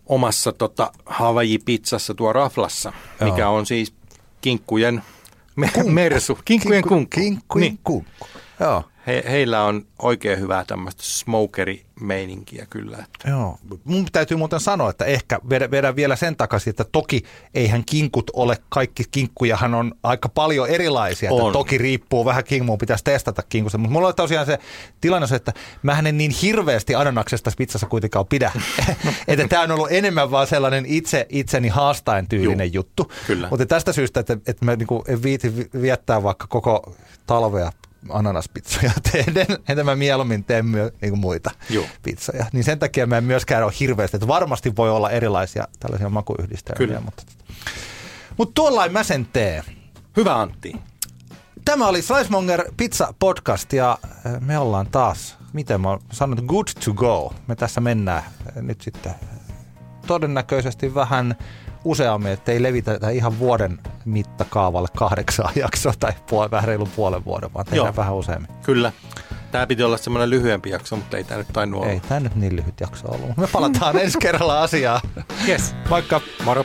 omassa tota, Hawaii-pizzassa tuo Raflassa, Joo. mikä on siis kinkkujen me- mersu. Kinkkujen kunkku. Kinkkujen Niin. kunkku. Joo. He, heillä on oikein hyvää tämmöistä smokeri-meininkiä kyllä. Että. Joo. Mun täytyy muuten sanoa, että ehkä vedän, vedän vielä sen takaisin, että toki eihän kinkut ole kaikki kinkkujahan on aika paljon erilaisia. Että On. toki riippuu vähän kinkkuun, pitäisi testata kinkusta. Mutta mulla on tosiaan se tilanne että mä en niin hirveästi ananaksesta pizzassa kuitenkaan pidä. että tämä on ollut enemmän vaan sellainen itse itseni haastaen tyylinen Juu, juttu. kyllä. Mutta tästä syystä, että, että mä niinku en viiti vi- viettää vaikka koko talvea ananaspizzoja tehden, että mä mieluummin teen myö, niin muita Joo. pizzoja. Niin sen takia mä en myöskään ole hirveästi, että varmasti voi olla erilaisia tällaisia makuyhdistelmiä. Kyllä. Mutta, mutta tuollain mä sen teen. Hyvä Antti. Tämä oli Slicemonger Pizza Podcast ja äh, me ollaan taas, miten mä oon sanonut, good to go. Me tässä mennään äh, nyt sitten todennäköisesti vähän useammin, ettei levitä ihan vuoden mittakaavalle kahdeksan jaksoa tai puol- vähän reilun puolen vuoden, vaan tehdään Joo. vähän useammin. Kyllä. Tämä piti olla semmoinen lyhyempi jakso, mutta ei tämä nyt tainnut olla. Ei tämä nyt niin lyhyt jakso ollut. Me palataan ensi kerralla asiaan. Yes. Moikka! Moro.